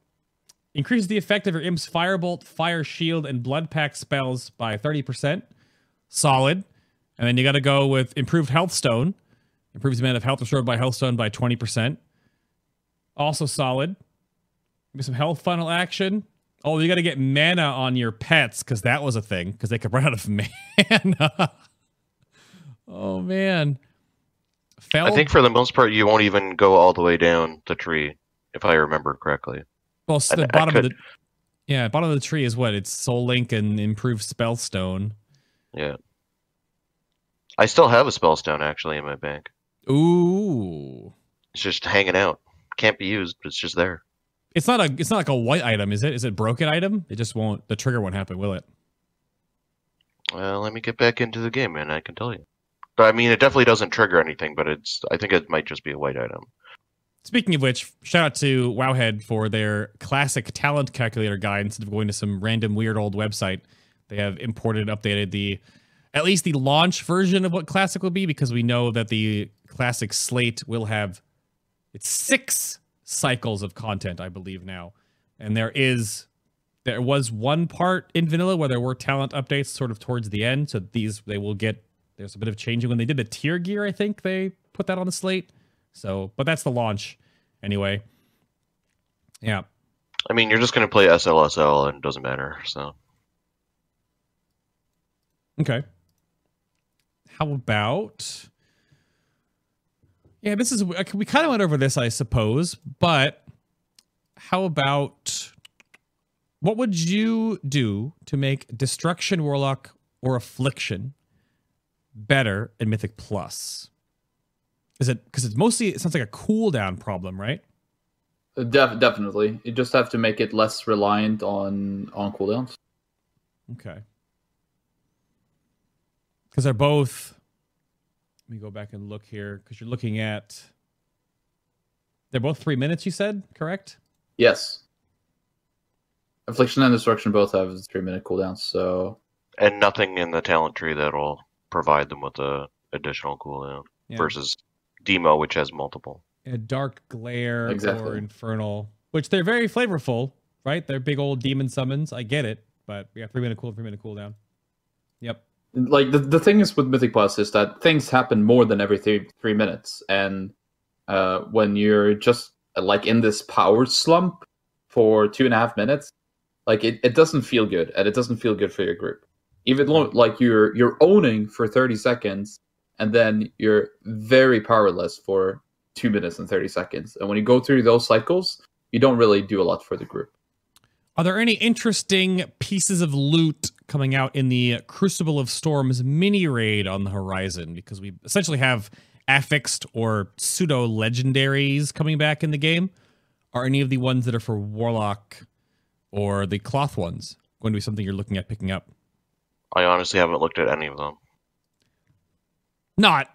increases the effect of your imp's firebolt, fire shield, and blood pack spells by 30%. Solid. And then you got to go with improved health stone. Improves the amount of health restored by health stone by 20%. Also solid. Maybe some health funnel action. Oh, you got to get mana on your pets because that was a thing because they could run out of mana. oh man. Fell. I think for the most part, you won't even go all the way down the tree, if I remember correctly. Well, so the I bottom of could- the yeah bottom of the tree is what it's Soul Link and improved Spellstone. Yeah. I still have a spellstone actually in my bank. Ooh, It's just hanging out. Can't be used, but it's just there. it's not a it's not like a white item, is it? Is it broken item? It just won't. The trigger won't happen, will it? Well, let me get back into the game, and I can tell you. But I mean, it definitely doesn't trigger anything, but it's. I think it might just be a white item. Speaking of which, shout out to Wowhead for their classic talent calculator guide instead of going to some random weird old website. They have imported and updated the at least the launch version of what classic will be because we know that the classic slate will have it's six cycles of content, I believe now. And there is there was one part in vanilla where there were talent updates sort of towards the end, so these they will get there's a bit of changing when they did the tier gear, I think they put that on the slate. So, but that's the launch anyway. Yeah. I mean, you're just gonna play SLSL, and it doesn't matter. So Okay. How about? Yeah, this is we kind of went over this, I suppose, but how about what would you do to make Destruction Warlock or Affliction better in Mythic Plus? Is it because it's mostly it sounds like a cooldown problem, right? Def- definitely, you just have to make it less reliant on on cooldowns. Okay. Because they're both. Let me go back and look here because you're looking at. They're both three minutes, you said, correct? Yes. Affliction and Destruction both have three minute cooldowns, so and nothing in the talent tree that'll provide them with a additional cooldown Yeah. versus Demo, which has multiple. A dark glare or infernal, which they're very flavorful, right? They're big old demon summons. I get it, but yeah, three minute cool, three minute cooldown. Yep. like the, the thing is with Mythic Plus is that things happen more than every three three minutes, and uh, when you're just uh, like in this power slump for two and a half minutes, like it, it doesn't feel good, and it doesn't feel good for your group. Even though like you're you're owning for thirty seconds, and then you're very powerless for two minutes and thirty seconds, and when you go through those cycles, you don't really do a lot for the group. Are there any interesting pieces of loot coming out in the Crucible of Storms mini raid on the horizon? Because we essentially have affixed or pseudo legendaries coming back in the game. Are any of the ones that are for Warlock or the cloth ones going to be something you're looking at picking up? I honestly haven't looked at any of them. Not.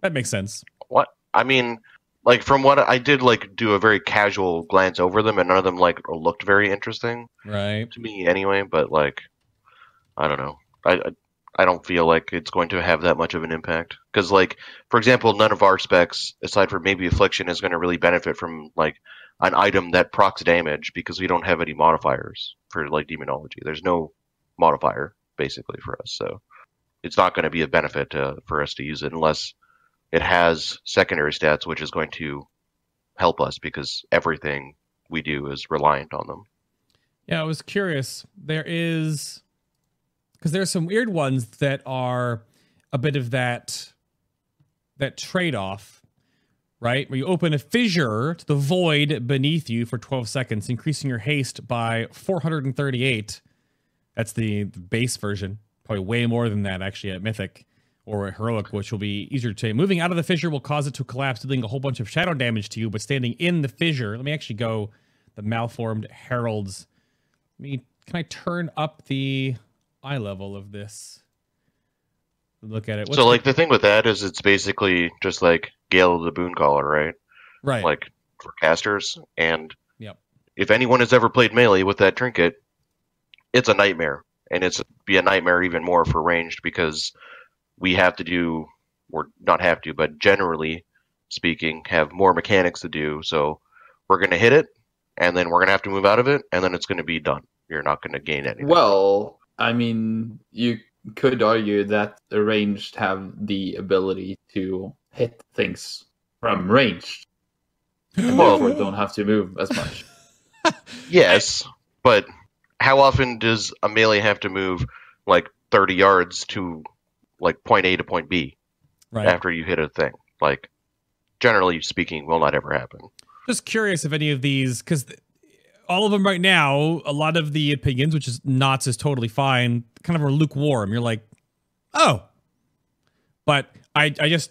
That makes sense. What? I mean, like from what I did, like do a very casual glance over them, and none of them like looked very interesting Right. to me anyway. But like, I don't know. I I, I don't feel like it's going to have that much of an impact because, like, for example, none of our specs, aside from maybe Affliction, is going to really benefit from like an item that procs damage because we don't have any modifiers for like demonology. There's no modifier basically for us, so it's not going to be a benefit uh, for us to use it unless it has secondary stats, which is going to help us because everything we do is reliant on them. Yeah, I was curious. There is because there's some weird ones that are a bit of that that trade-off, right? Where you open a fissure to the void beneath you for 12 seconds, increasing your haste by 438. That's the the base version. Probably way more than that actually at Mythic or Heroic, which will be easier to moving out of the fissure will cause it to collapse, dealing a whole bunch of shadow damage to you, but standing in the fissure. Let me actually go the malformed heralds. Let me can I turn up the eye level of this? Look at it. What's so like the thing with that is it's basically just like Gale of the Booncaller, right? right. Like for casters. And Yep. if anyone has ever played melee with that trinket, it's a nightmare. And it's be a nightmare even more for ranged because we have to do or not have to, but generally speaking, have more mechanics to do. So we're gonna hit it and then we're gonna have to move out of it and then it's gonna be done. You're not gonna gain anything. Well, I mean, you could argue that the ranged have the ability to hit things from range, and Well- therefore don't have to move as much. Yes, but how often does a melee have to move like 30 yards to like point A to point B right. after you hit a thing? Like, generally speaking, will not ever happen. Just curious if any of these, because all of them right now, a lot of the opinions, which is knots is totally fine, kind of are lukewarm. You're like, oh, but I, I just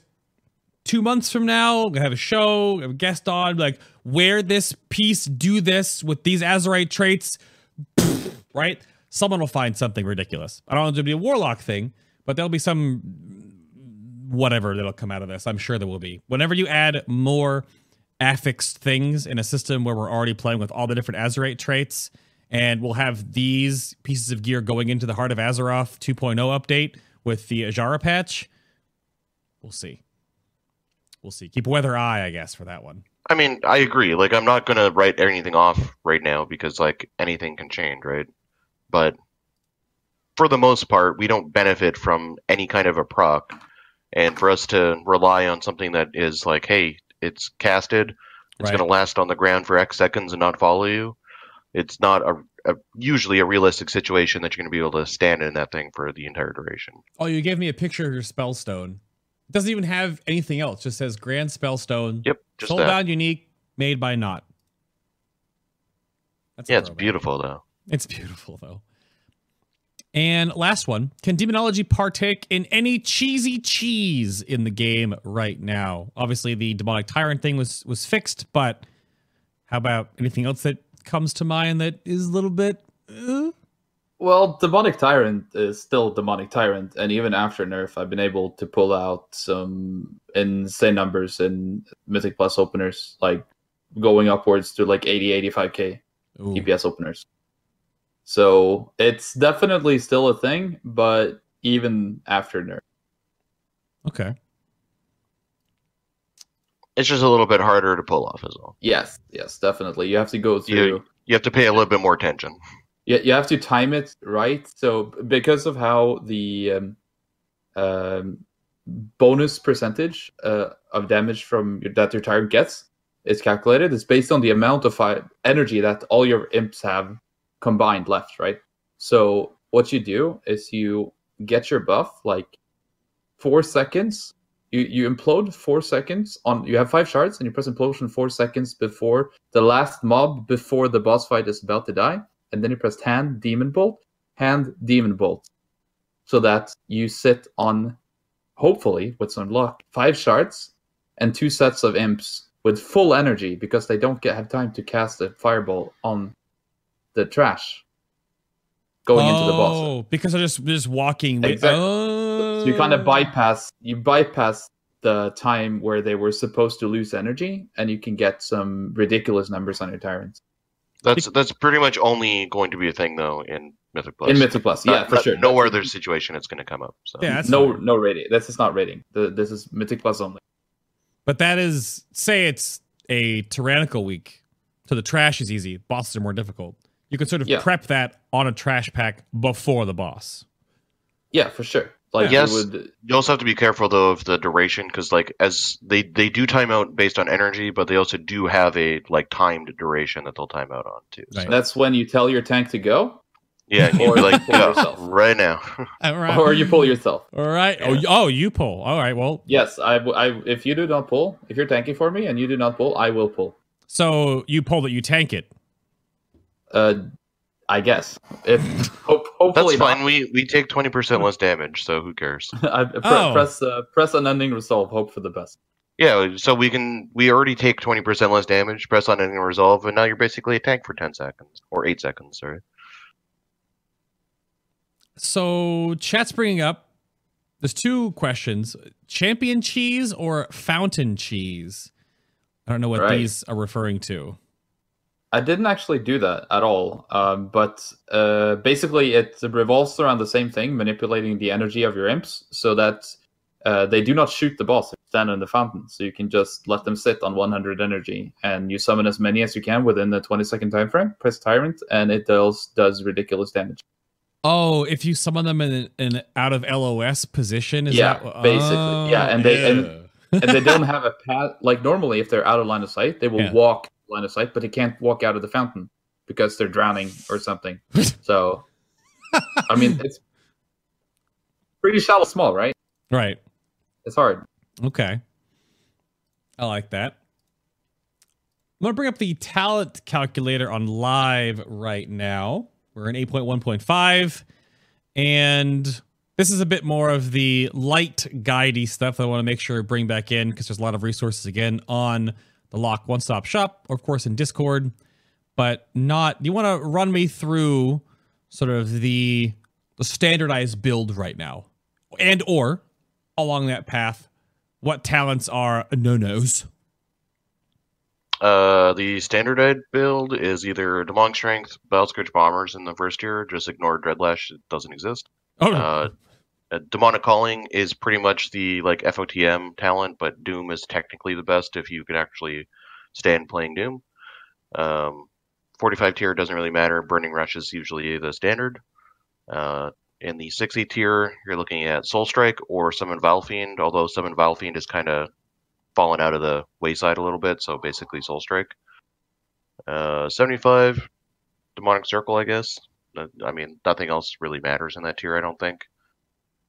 two months from now, I'm gonna have a show, have a guest on, like wear this piece, do this with these Azerite traits, right? Someone will find something ridiculous. I don't want it to be a warlock thing, but there'll be some whatever that'll come out of this. I'm sure there will be. Whenever you add more affixed things in a system where we're already playing with all the different Azerite traits, and we'll have these pieces of gear going into the Heart of Azeroth 2.0 update with the Azshara patch. We'll see. We'll see. Keep a weather eye, I guess, for that one. I mean, I agree. Like, I'm not gonna write anything off right now because like anything can change, right? But for the most part, we don't benefit from any kind of a proc, and for us to rely on something that is like, hey, it's casted, it's Right. gonna last on the ground for X seconds and not follow you. It's not a, a usually a realistic situation that you're gonna be able to stand in that thing for the entire duration. Oh, you gave me a picture of your spellstone. It doesn't even have anything else. It just says Grand Spellstone. Yep, just that. Soulbound unique, made by Not. That's Yeah, it's beautiful though. It's beautiful though. And last one, can demonology partake in any cheesy cheese in the game right now? Obviously the demonic tyrant thing was was fixed, but how about anything else that comes to mind that is a little bit uh? Well, Demonic Tyrant is still Demonic Tyrant, and even after nerf, I've been able to pull out some insane numbers in Mythic Plus openers, like going upwards to like 80, 85k Ooh. EPS openers. So it's definitely still a thing, but even after nerf. Okay. It's just a little bit harder to pull off as well. Yes, yes, definitely. You have to go through. You have to pay a little bit more attention. Yeah, you have to time it right. So because of how the um, um, bonus percentage uh, of damage from your, that your tyrant gets is calculated, it's based on the amount of fi- energy that all your imps have combined left, right? So what you do is you get your buff like four seconds. You you implode four seconds on. You have five shards, and you press implosion four seconds before the last mob before the boss fight is about to die and then you press hand demon bolt hand demon bolt so that you sit on hopefully with some luck five shards and two sets of imps with full energy because they don't get have time to cast a fireball on the trash going into the boss Oh, because they're just just walking. Exactly. Oh. so you kind of bypass you bypass the time where they were supposed to lose energy and you can get some ridiculous numbers on your tyrants That's that's pretty much only going to be a thing though in Mythic Plus. in mythic plus yeah Not- for not- sure No other situation it's going to come up. So Yeah, that's no fine. no rating this is not rating the, this is mythic plus only But that is say it's a tyrannical week. So the trash is easy. Bosses are more difficult. You can sort of Yeah. prep that on a trash pack before the boss. Yeah, for sure. Like Yes. you would you also have to be careful though of the duration because like as they they do time out based on energy, but they also do have a like timed duration that they'll time out on too. So, that's when you tell your tank to go yeah, and you'd Or like, pull yourself." right now. All right. or you pull yourself. All right. Oh, Yeah. you- oh, you pull. All right. Well, Yes, I, I, if you do not pull, if you're tanking for me and you do not pull, I will pull. so you pull that you tank it. Uh I guess. If hope, hopefully That's fine. We we take twenty percent less damage, so who cares? I pre- Oh. press uh, press unending resolve, hope for the best. Yeah, so we can we already take twenty percent less damage. Press unending resolve, and now you're basically a tank for ten seconds or eight seconds. Sorry. So chat's bringing up. There's two questions: champion cheese or fountain cheese. I don't know what Right. these are referring to. I didn't actually do that at all. Um, but uh, basically, it revolves around the same thing, manipulating the energy of your imps so that uh, they do not shoot the boss if you stand in the fountain. So you can just let them sit on 100 energy, and you summon as many as you can within the 20 second time frame. Press Tyrant, and it does does ridiculous damage. Oh, if you summon them in an out of LOS position, is Yeah, that basically. Yeah, and they- and- and they don't have a path like normally if they're out of line of sight they will Yeah. walk line of sight but they can't walk out of the fountain because they're drowning or something. so, I mean, it's pretty shallow, small, right? Right. It's hard. Okay. I like that. I'm going to bring up the talent calculator on live right now. We're in 8.1.5. And this is a bit more of the light guidey stuff that I want to make sure I bring back in because there's a lot of resources again on the Lock One Stop Shop, or of course in Discord. But not, you want to run me through sort of the the standardized build right now, and or along that path, what talents are no nos. Uh, the standardized build is either Demonic Strength, Bilescourge Bombers in the first tier. Just ignore Dreadlash; it doesn't exist. Oh, Uh, uh, Demonic Calling is pretty much the like FOTM talent, but Doom is technically the best if you can actually stand playing Doom. Um, 45 tier doesn't really matter. Burning Rush is usually the standard. Uh, in the 60 tier, you're looking at Soul Strike or Summon Vilefiend, although Summon Vilefiend is kind of fallen out of the wayside a little bit, so basically Soul Strike. Uh, 75, Demonic Circle, I guess. I mean, nothing else really matters in that tier, I don't think.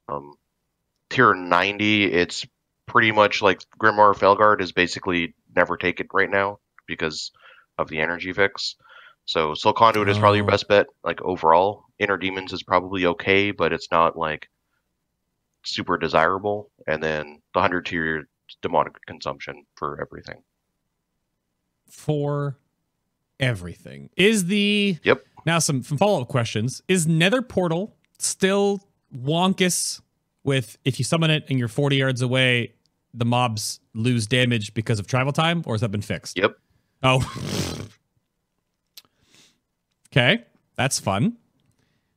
Um, tier 90, it's pretty much like Grimoire Felguard is basically never take it right now because of the energy fix. So Soul Conduit is probably your Oh. best bet, like overall. Inner Demons is probably okay, but it's not like super desirable. And then the 100 tier demonic consumption for everything. for everything. Is the Yep. now some, some follow up questions? Is Nether Portal still wonkus with if you summon it and you're 40 yards away, the mobs lose damage because of travel time, or has that been fixed? Yep. Oh. okay, that's fun.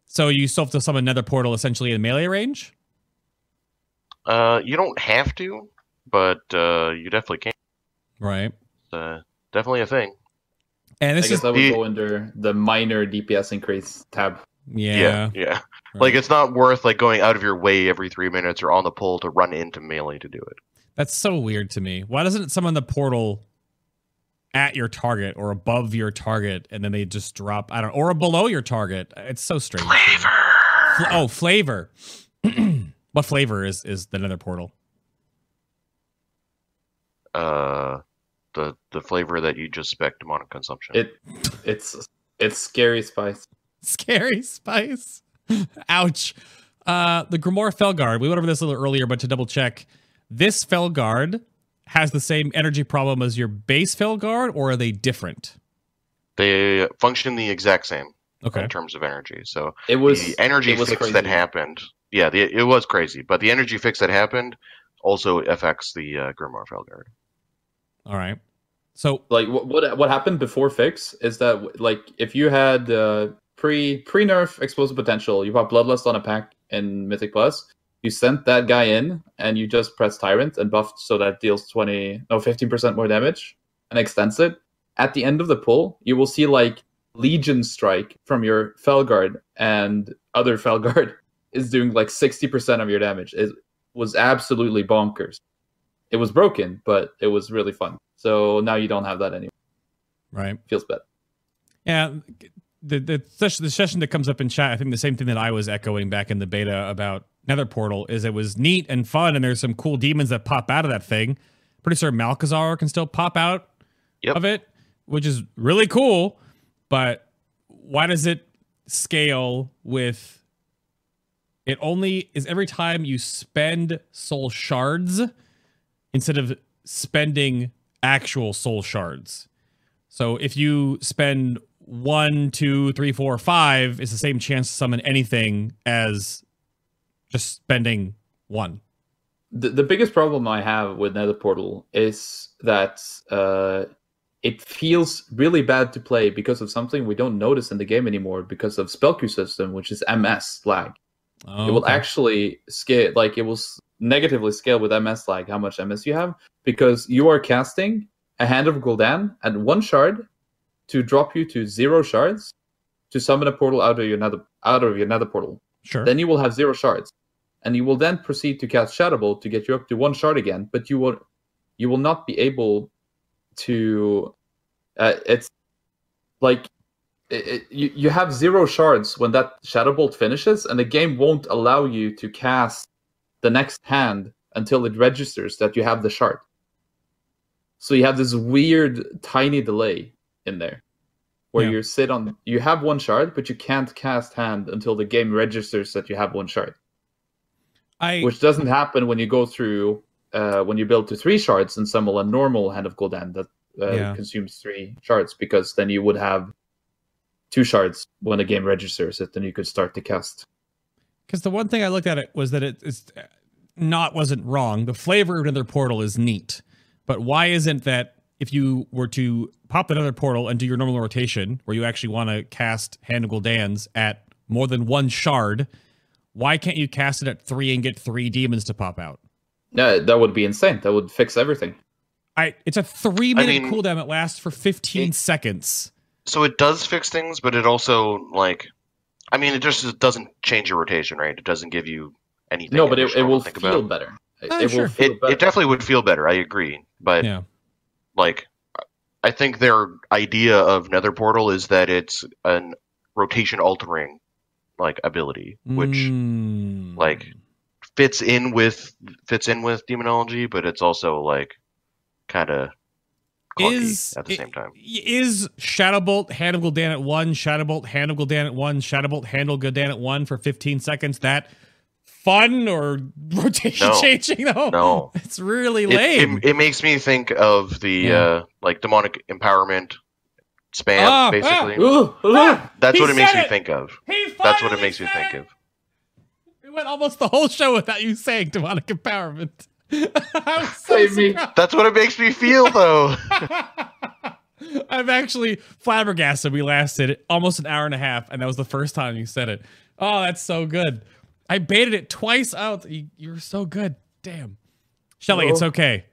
So you still have to summon Nether Portal essentially in melee range. Uh, you don't have to, but uh, you definitely can. Right. Uh, definitely a thing. And this I this guess is that would the- go under the minor DPS increase tab. Yeah. Yeah, yeah. Like it's not worth like going out of your way every three minutes or on the pull to run into melee to do it. That's so weird to me. Why doesn't it summon the portal at your target or above your target and then they just drop I don't or below your target? It's so strange. Flavor. Fl- oh, flavor. what flavor is is the nether portal? Uh, the the flavor that you just spec demonic consumption. It it's it's scary spice. Scary spice. Ouch. Uh the Grimoire Felguard. We went over this a little earlier, but to double check, this Felguard has the same energy problem as your base Felguard, or are they different? they function the exact same Okay. in terms of energy. So It was the energy was fix crazy. that happened. Yeah, the, it was crazy, but the energy fix that happened also affects the uh, Grimoire Felguard. All right. So like what what what happened before fix is that like if you had uh, pre pre nerf explosive potential, you bought bloodlust on a pack in Mythic Plus, you sent that guy in and you just press tyrant and buffed so that deals twenty no fifteen percent more damage and extends it. At the end of the pull, you will see like Legion strike from your Felguard and other Felguard is doing like sixty percent of your damage. It was absolutely bonkers. It was broken, but it was really fun. So now you don't have that anymore. right. Feels bad. Yeah, the the session, the session that comes up in chat, I think the same thing that I was echoing back in the beta about Nether Portal is it was neat and fun, and there's some cool demons that pop out of that thing. Pretty sure Malchezaar can still pop out Yep. of it, which is really cool. But why does it scale with? It only is every time you spend soul shards instead of spending actual soul shards. So if you spend one, two, three, four, five, is the same chance to summon anything as just spending one. The, the biggest problem I have with Nether Portal is that uh, it feels really bad to play because of something we don't notice in the game anymore because of spell queue system, which is MS lag. Oh, It will okay. actually scale, like it will s- negatively scale with MS lag how much MS you have because you are casting a Hand of Gul'dan and one shard to drop you to zero shards to summon a portal out of your nether out of your nether portal. sure. Then you will have zero shards, and you will then proceed to cast Shadow Bolt to get you up to one shard again. But you will you will not be able to. Uh, it's like it, it, you, you have zero shards when that shadow bolt finishes, and the game won't allow you to cast the next hand until it registers that you have the shard. So you have this weird tiny delay in there where Yeah. you sit on you have one shard, but you can't cast hand until the game registers that you have one shard. I Which doesn't happen when you go through uh, when you build to three shards and summon a normal hand of Gul'dan that uh, Yeah. consumes three shards, because then you would have two shards when the game registers it, then you could start to cast. because the one thing I looked at it was that it is not wasn't wrong. The flavor of another portal is neat, but why isn't that if you were to pop another portal and do your normal rotation, where you actually want to cast Hand of Gul'dans at more than one shard, why can't you cast it at three and get three demons to pop out? Yeah, that would be insane. That would fix everything. I it's a three minute mean, cooldown. It lasts for fifteen it- seconds. So it does fix things, but it also like, I mean, it just doesn't change your rotation, right? It doesn't give you anything. No, but it, it will think feel about. better. It, Oh, it sure. will feel It, better. it definitely would feel better. I agree, but Yeah. Like, I think their idea of Nether Portal is that it's an rotation altering like ability, which Mm. like, fits in with fits in with demonology, but it's also like kind of is at the same time. Is Shadowbolt Hand of Gul'dan at one, Shadowbolt Hand of Gul'dan at one, Shadowbolt Hand of Gul'dan at one for 15 seconds that fun or rotation No. changing though? No. It's really lame. it, it makes me think of the Yeah. uh, like demonic empowerment spam, Ah, ah. basically. Ooh, ooh. That's He what it makes said me think of. He That's what it makes me think it! of. We went almost the whole show without you saying demonic empowerment. So Save me. That's what it makes me feel, though. I'm actually flabbergasted. We lasted almost an hour and a half, and that was the first time you said it. Oh, that's so good. I baited it twice out. You, you were so good. Damn. Shelly, it's okay.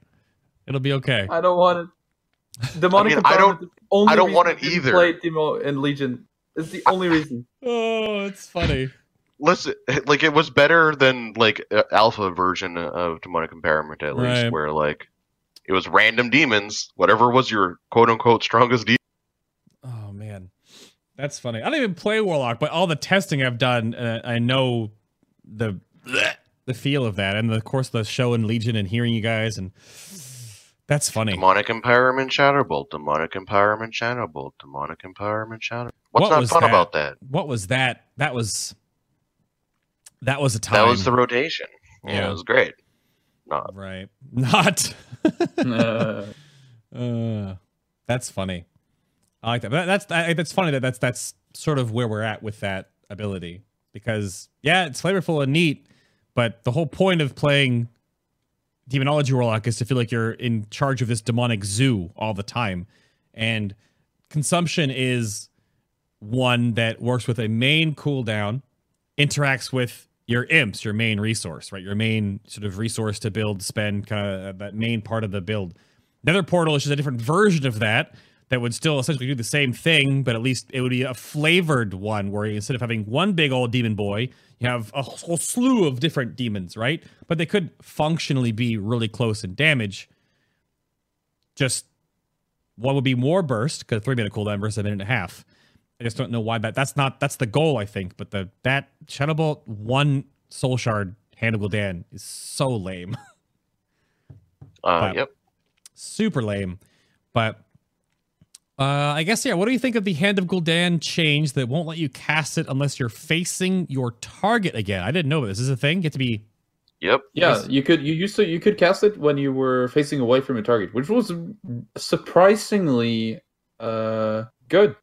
It'll be okay. I don't want it. Demonic I mean, I don't- the only I don't want it didn't either. Play Demo and Legion. It's the only reason. Oh, it's funny. Listen, like it was better than like alpha version of demonic empowerment, at least, Right. where like it was random demons, whatever was your quote unquote strongest demon. Oh man, that's funny. I don't even play Warlock, but all the testing I've done, uh, I know the the feel of that, and of course the show and Legion and hearing you guys, and that's funny. Demonic empowerment, Shadowbolt. Demonic empowerment, Shadowbolt. Demonic empowerment, Shadow. What's What not fun that? about that? What was that? That was that was a time. That was the rotation. Yeah, Yeah. it was great. Not right. Not. Uh, Uh, that's funny. I like that. But that's that's funny that that's that's sort of where we're at with that ability because yeah, it's flavorful and neat, but the whole point of playing Demonology Warlock is to feel like you're in charge of this demonic zoo all the time, and consumption is one that works with a main cooldown, interacts with your imps, your main resource, right? Your main sort of resource to build, spend, kind of uh, that main part of the build. Nether Portal is just a different version of that that would still essentially do the same thing, but at least it would be a flavored one where instead of having one big old demon boy, you have a whole slew of different demons, right? But they could functionally be really close in damage. Just one would be more burst because three minute cooldown versus a minute and a half. I just don't know why that. That's not. That's the goal, I think. But the that Shadow Bolt one Soul Shard Hand of Gul'dan is so lame. uh, yep. super lame. But uh, I guess yeah. What do you think of the Hand of Gul'dan change that won't let you cast it unless you're facing your target again? I didn't know this. This is a thing. Get to be Yep. yeah, you could you used to you could cast it when you were facing away from your target, which was surprisingly uh good.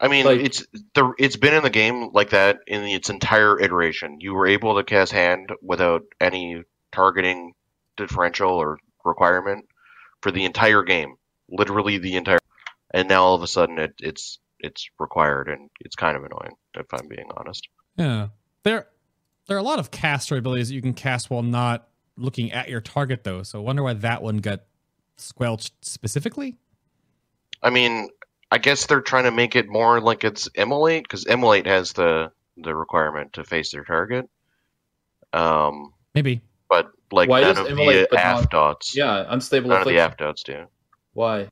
I mean, Like- it's the it's been in the game like that in its entire iteration. You were able to cast hand without any targeting differential or requirement for the entire game, literally the entire. And now all of a sudden, it, it's it's required, and it's kind of annoying if I'm being honest. Yeah. There there are a lot of caster abilities that you can cast while not looking at your target though. So I wonder why that one got squelched specifically. I mean, I guess they're trying to make it more like it's immolate because immolate has the the requirement to face their target. Um, Maybe. but like Why none does of immolate the but not- AF dots. Yeah, unstable none of the affliction. AF dots do. Why?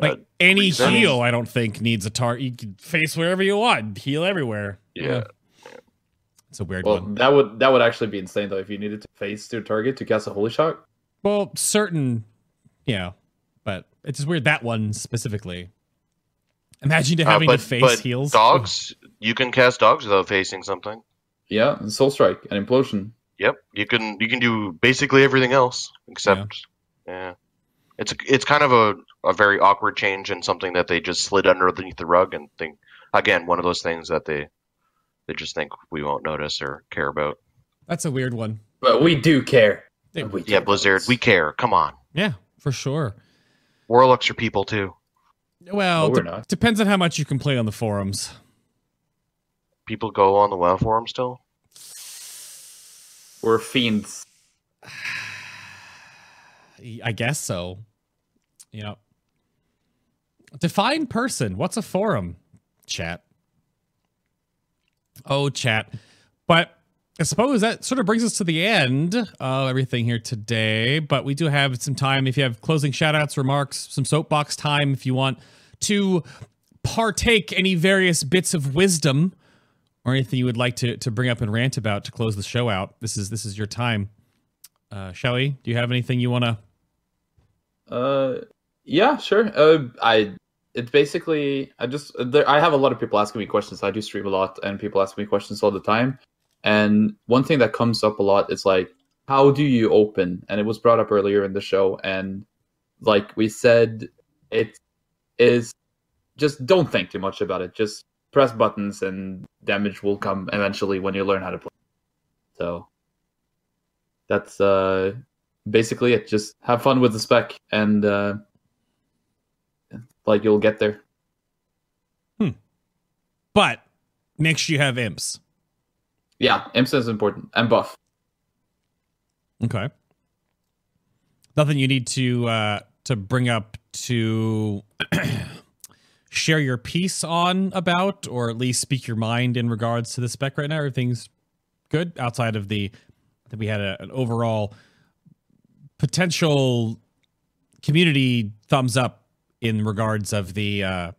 Like Uh, any reason. heal, I don't think needs a target. You can face wherever you want, heal everywhere. yeah. It's a weird Well, one. that would that would actually be insane though if you needed to face to a target to cast a holy shock. Well, certain, yeah, but it's just weird that one specifically. Imagine to Uh, having but, to face but heals. dogs, you can cast dogs without facing something. Yeah, and soul strike and implosion. Yep, you can you can do basically everything else except yeah. It's it's kind of a, a very awkward change and something that they just slid underneath the rug and think again one of those things that they they just think we won't notice or care about. That's a weird one. But we do care. They- We Yeah, do. Blizzard, we care. Come on, Yeah, for sure. warlocks are people too. Well, No, we're de- not. depends on how much you can play on the forums. People go on the WoW forum still. We're fiends. I guess so. You know, define person. What's a forum? Chat. Oh, chat. But I suppose that sort of brings us to the end of everything here today. But we do have some time if you have closing shout outs, remarks, some soapbox time if you want to partake any various bits of wisdom or anything you would like to, to bring up and rant about to close the show out. This is this is your time. Uh, Shelly, do you have anything you want to Uh, yeah, sure. Uh, I it's basically I just there, I have a lot of people asking me questions. I do stream a lot, and people ask me questions all the time. And one thing that comes up a lot is like, how do you open? And it was brought up earlier in the show, and like we said, it is just don't think too much about it. Just press buttons, and damage will come eventually when you learn how to play. So that's uh basically it. Just have fun with the spec, and uh, like you'll get there. Hmm. But make sure you have imps. Yeah, imps is important and buff. Okay. Nothing you need to uh to bring up to share your piece on about or at least speak your mind in regards to the spec right now. Everything's good outside of the think we had a, an overall potential community thumbs up in regards of the uh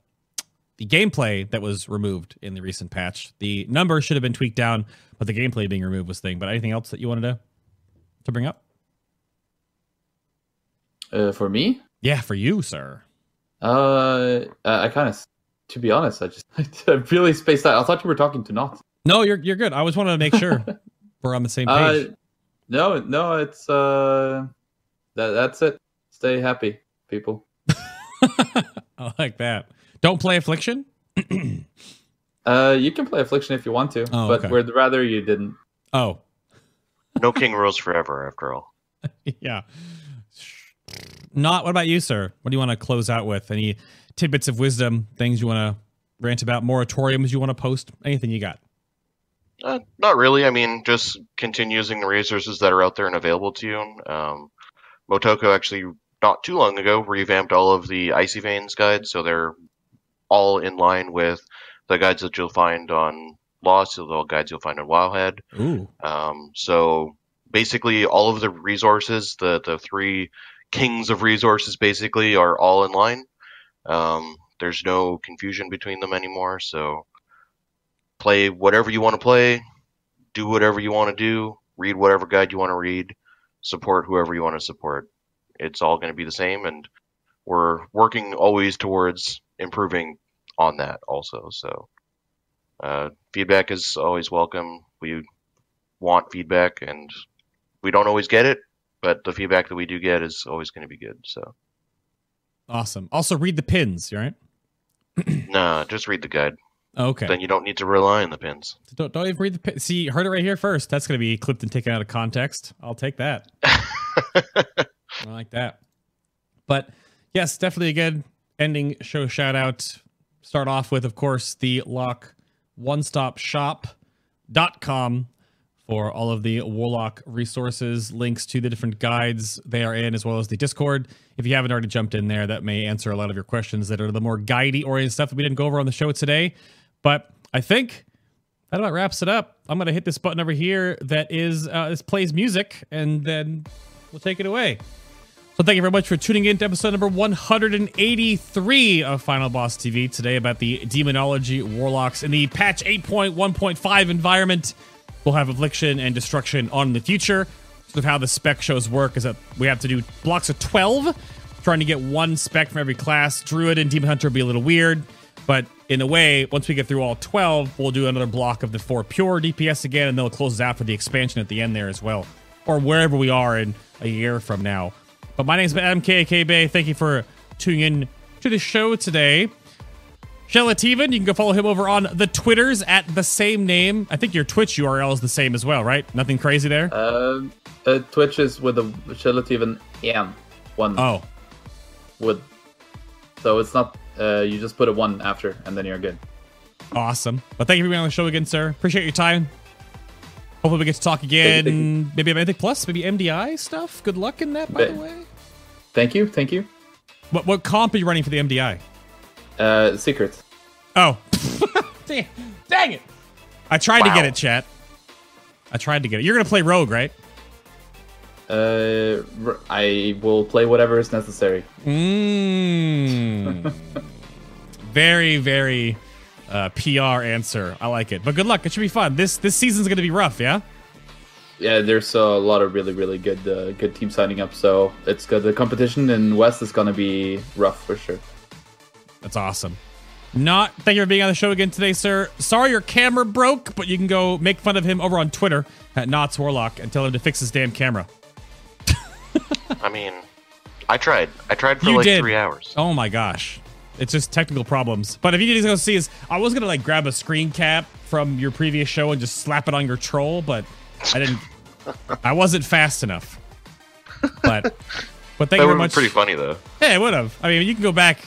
the gameplay that was removed in the recent patch. The number should have been tweaked down, but the gameplay being removed was thing. But anything else that you wanted to to bring up? Uh, for me, Yeah, for you, sir. uh, I kind of, to be honest, I just I really spaced out. I thought you were talking to not. No, you're you're good. I was wanting to make sure we're on the same Uh, page. no, no, it's uh, that that's it. Stay happy, people. I like that. Don't play Affliction. Uh, you can play Affliction if you want to, Oh, but okay. we'd rather you didn't. Oh, No king rules forever, after all. yeah. Not. What about you, sir? What do you want to close out with? Any tidbits of wisdom? Things you want to rant about? Moratoriums you want to post? Anything you got? Uh, not really. I mean, just continue using the resources that are out there and available to you. Um, Motoko actually, not too long ago, revamped all of the Icy Veins guides, so they're all in line with the guides that you'll find on Lost, the all guides you'll find on Wowhead. Um, so basically, all of the resources, the the three kings of resources, basically, are all in line. Um, there's no confusion between them anymore. So play whatever you want to play, do whatever you want to do, read whatever guide you want to read, support whoever you want to support. It's all going to be the same, and we're working always towards improving on that also. So uh, feedback is always welcome. We want feedback, and we don't always get it, but the feedback that we do get is always going to be good. So, Awesome. Also, read the pins. Right? nah, just read the guide. Okay. Then you don't need to rely on the pins. Don't, don't even read the pin. See, heard it right here first. That's going to be clipped and taken out of context. I'll take that. I like that. But yes, definitely a good ending show shout out. Start off with, of course, the lock one stop shop.com for all of the Warlock resources, links to the different guides they are in, as well as the Discord. If you haven't already jumped in there, that may answer a lot of your questions that are the more guidey oriented stuff that we didn't go over on the show today. But I think that about wraps it up. I'm gonna hit this button over here that is uh, this plays music, and then we'll take it away. Thank you very much for tuning in to episode number 183 of Final Boss TV today about the Demonology Warlocks in the patch 8.1.5 environment. We'll have Affliction and Destruction on in the future. Sort of how the spec shows work is that we have to do blocks of 12, trying to get one spec from every class. Druid and Demon Hunter will be a little weird, but in a way, once we get through all 12, we'll do another block of the four pure DPS again, and they'll close out for the expansion at the end there as well, or wherever we are in a year from now. But my name is Adam KK Bay. Thank you for tuning in to the show today. Shelativan, you can go follow him over on the Twitters at the same name. I think your Twitch URL is the same as well, right? Nothing crazy there? Um, uh, Twitch is with a Shelativan M one oh, with, so it's not. Uh, you just put a one after, and then you're good. awesome. Well, thank you for being on the show again, sir. Appreciate your time. Hopefully we get to talk again. Maybe Mythic Plus, maybe MDI stuff. Good luck in that, by the way. Thank you, thank you. What, what comp are you running for the MDI? Uh, secret. Oh, dang, dang it! I tried to get it, chat. I tried to get it. You're gonna play Rogue, right? Uh, I will play whatever is necessary. Mmm. very, very uh, PR answer. I like it. But good luck. It should be fun. This this season's gonna be rough. Yeah. Yeah, there's a lot of really, really good, uh, good teams signing up. So it's good. The competition in West is gonna be rough for sure. That's awesome. Not thank you for being on the show again today, sir. Sorry your camera broke, but you can go make fun of him over on Twitter at Knots Warlock and tell him to fix his damn camera. I mean, I tried. I tried for You like did. three hours. Oh my gosh. It's just technical problems. But if you need to go see is I was gonna like grab a screen cap from your previous show and just slap it on your troll, but I didn't I wasn't fast enough. But but thank That you very much. pretty funny though. Yeah, it would have. I mean, you can go back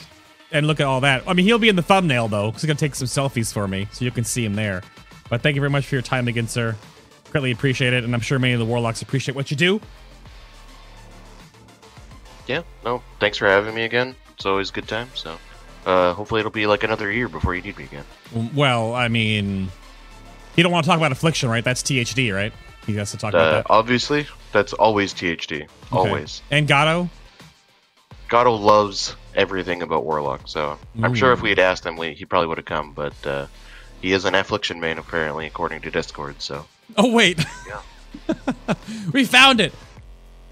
and look at all that. I mean, he'll be in the thumbnail though, because he's gonna take some selfies for me, so you can see him there. But thank you very much for your time again, sir. Greatly appreciate it, and I'm sure many of the warlocks appreciate what you do. Yeah. No. Thanks for having me again. It's always a good time. So, uh, hopefully it'll be like another year before you need me again. Well, I mean, you don't want to talk about affliction, right? That's THD, right? He has to talk Uh, about that. obviously, that's always THD. Okay. Always. And Gato. Gato loves everything about Warlock, so I'm sure if we had asked him, we, he probably would have come. But uh, he is an affliction main, apparently, according to Discord. So Oh wait, yeah. we found it.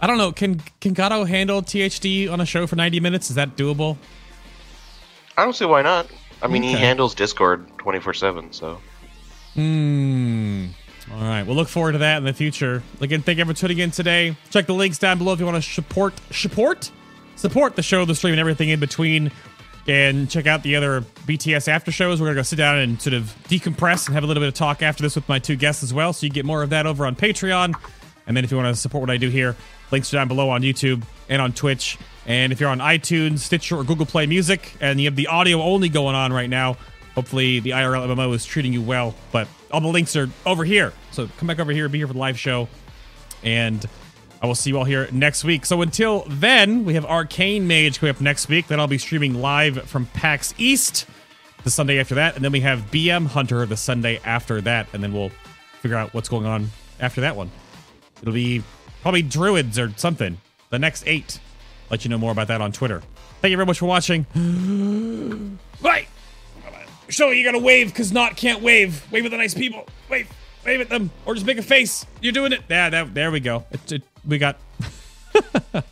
I don't know. Can can Gato handle THD on a show for 90 minutes? Is that doable? I don't see why not. I mean, he handles Discord 24 seven. So Hmm. All right. We'll look forward to that in the future. Again, thank you for tuning in today. Check the links down below if you want to support support support the show, the stream, and everything in between. And check out the other BTS after shows. We're gonna go sit down and sort of decompress and have a little bit of talk after this with my two guests as well. So you get more of that over on Patreon. And then if you want to support what I do here, links are down below on YouTube and on Twitch. And if you're on iTunes, Stitcher, or Google Play Music, and you have the audio only going on right now, hopefully the IRL MMO is treating you well. But all the links are over here. So come back over here, be here for the live show. And I will see you all here next week. So until then, we have Arcane Mage coming up next week. Then I'll be streaming live from PAX East the Sunday after that. And then we have BM Hunter the Sunday after that. And then we'll figure out what's going on after that one. It'll be probably Druids or something. The next eight. Let you know more about that on Twitter. Thank you very much for watching. Bye. Show you gotta wave because not can't wave. Wave at the nice people. Wave. Wave at them. Or just make a face. You're doing it. Yeah, that, there we go. It, it, we got.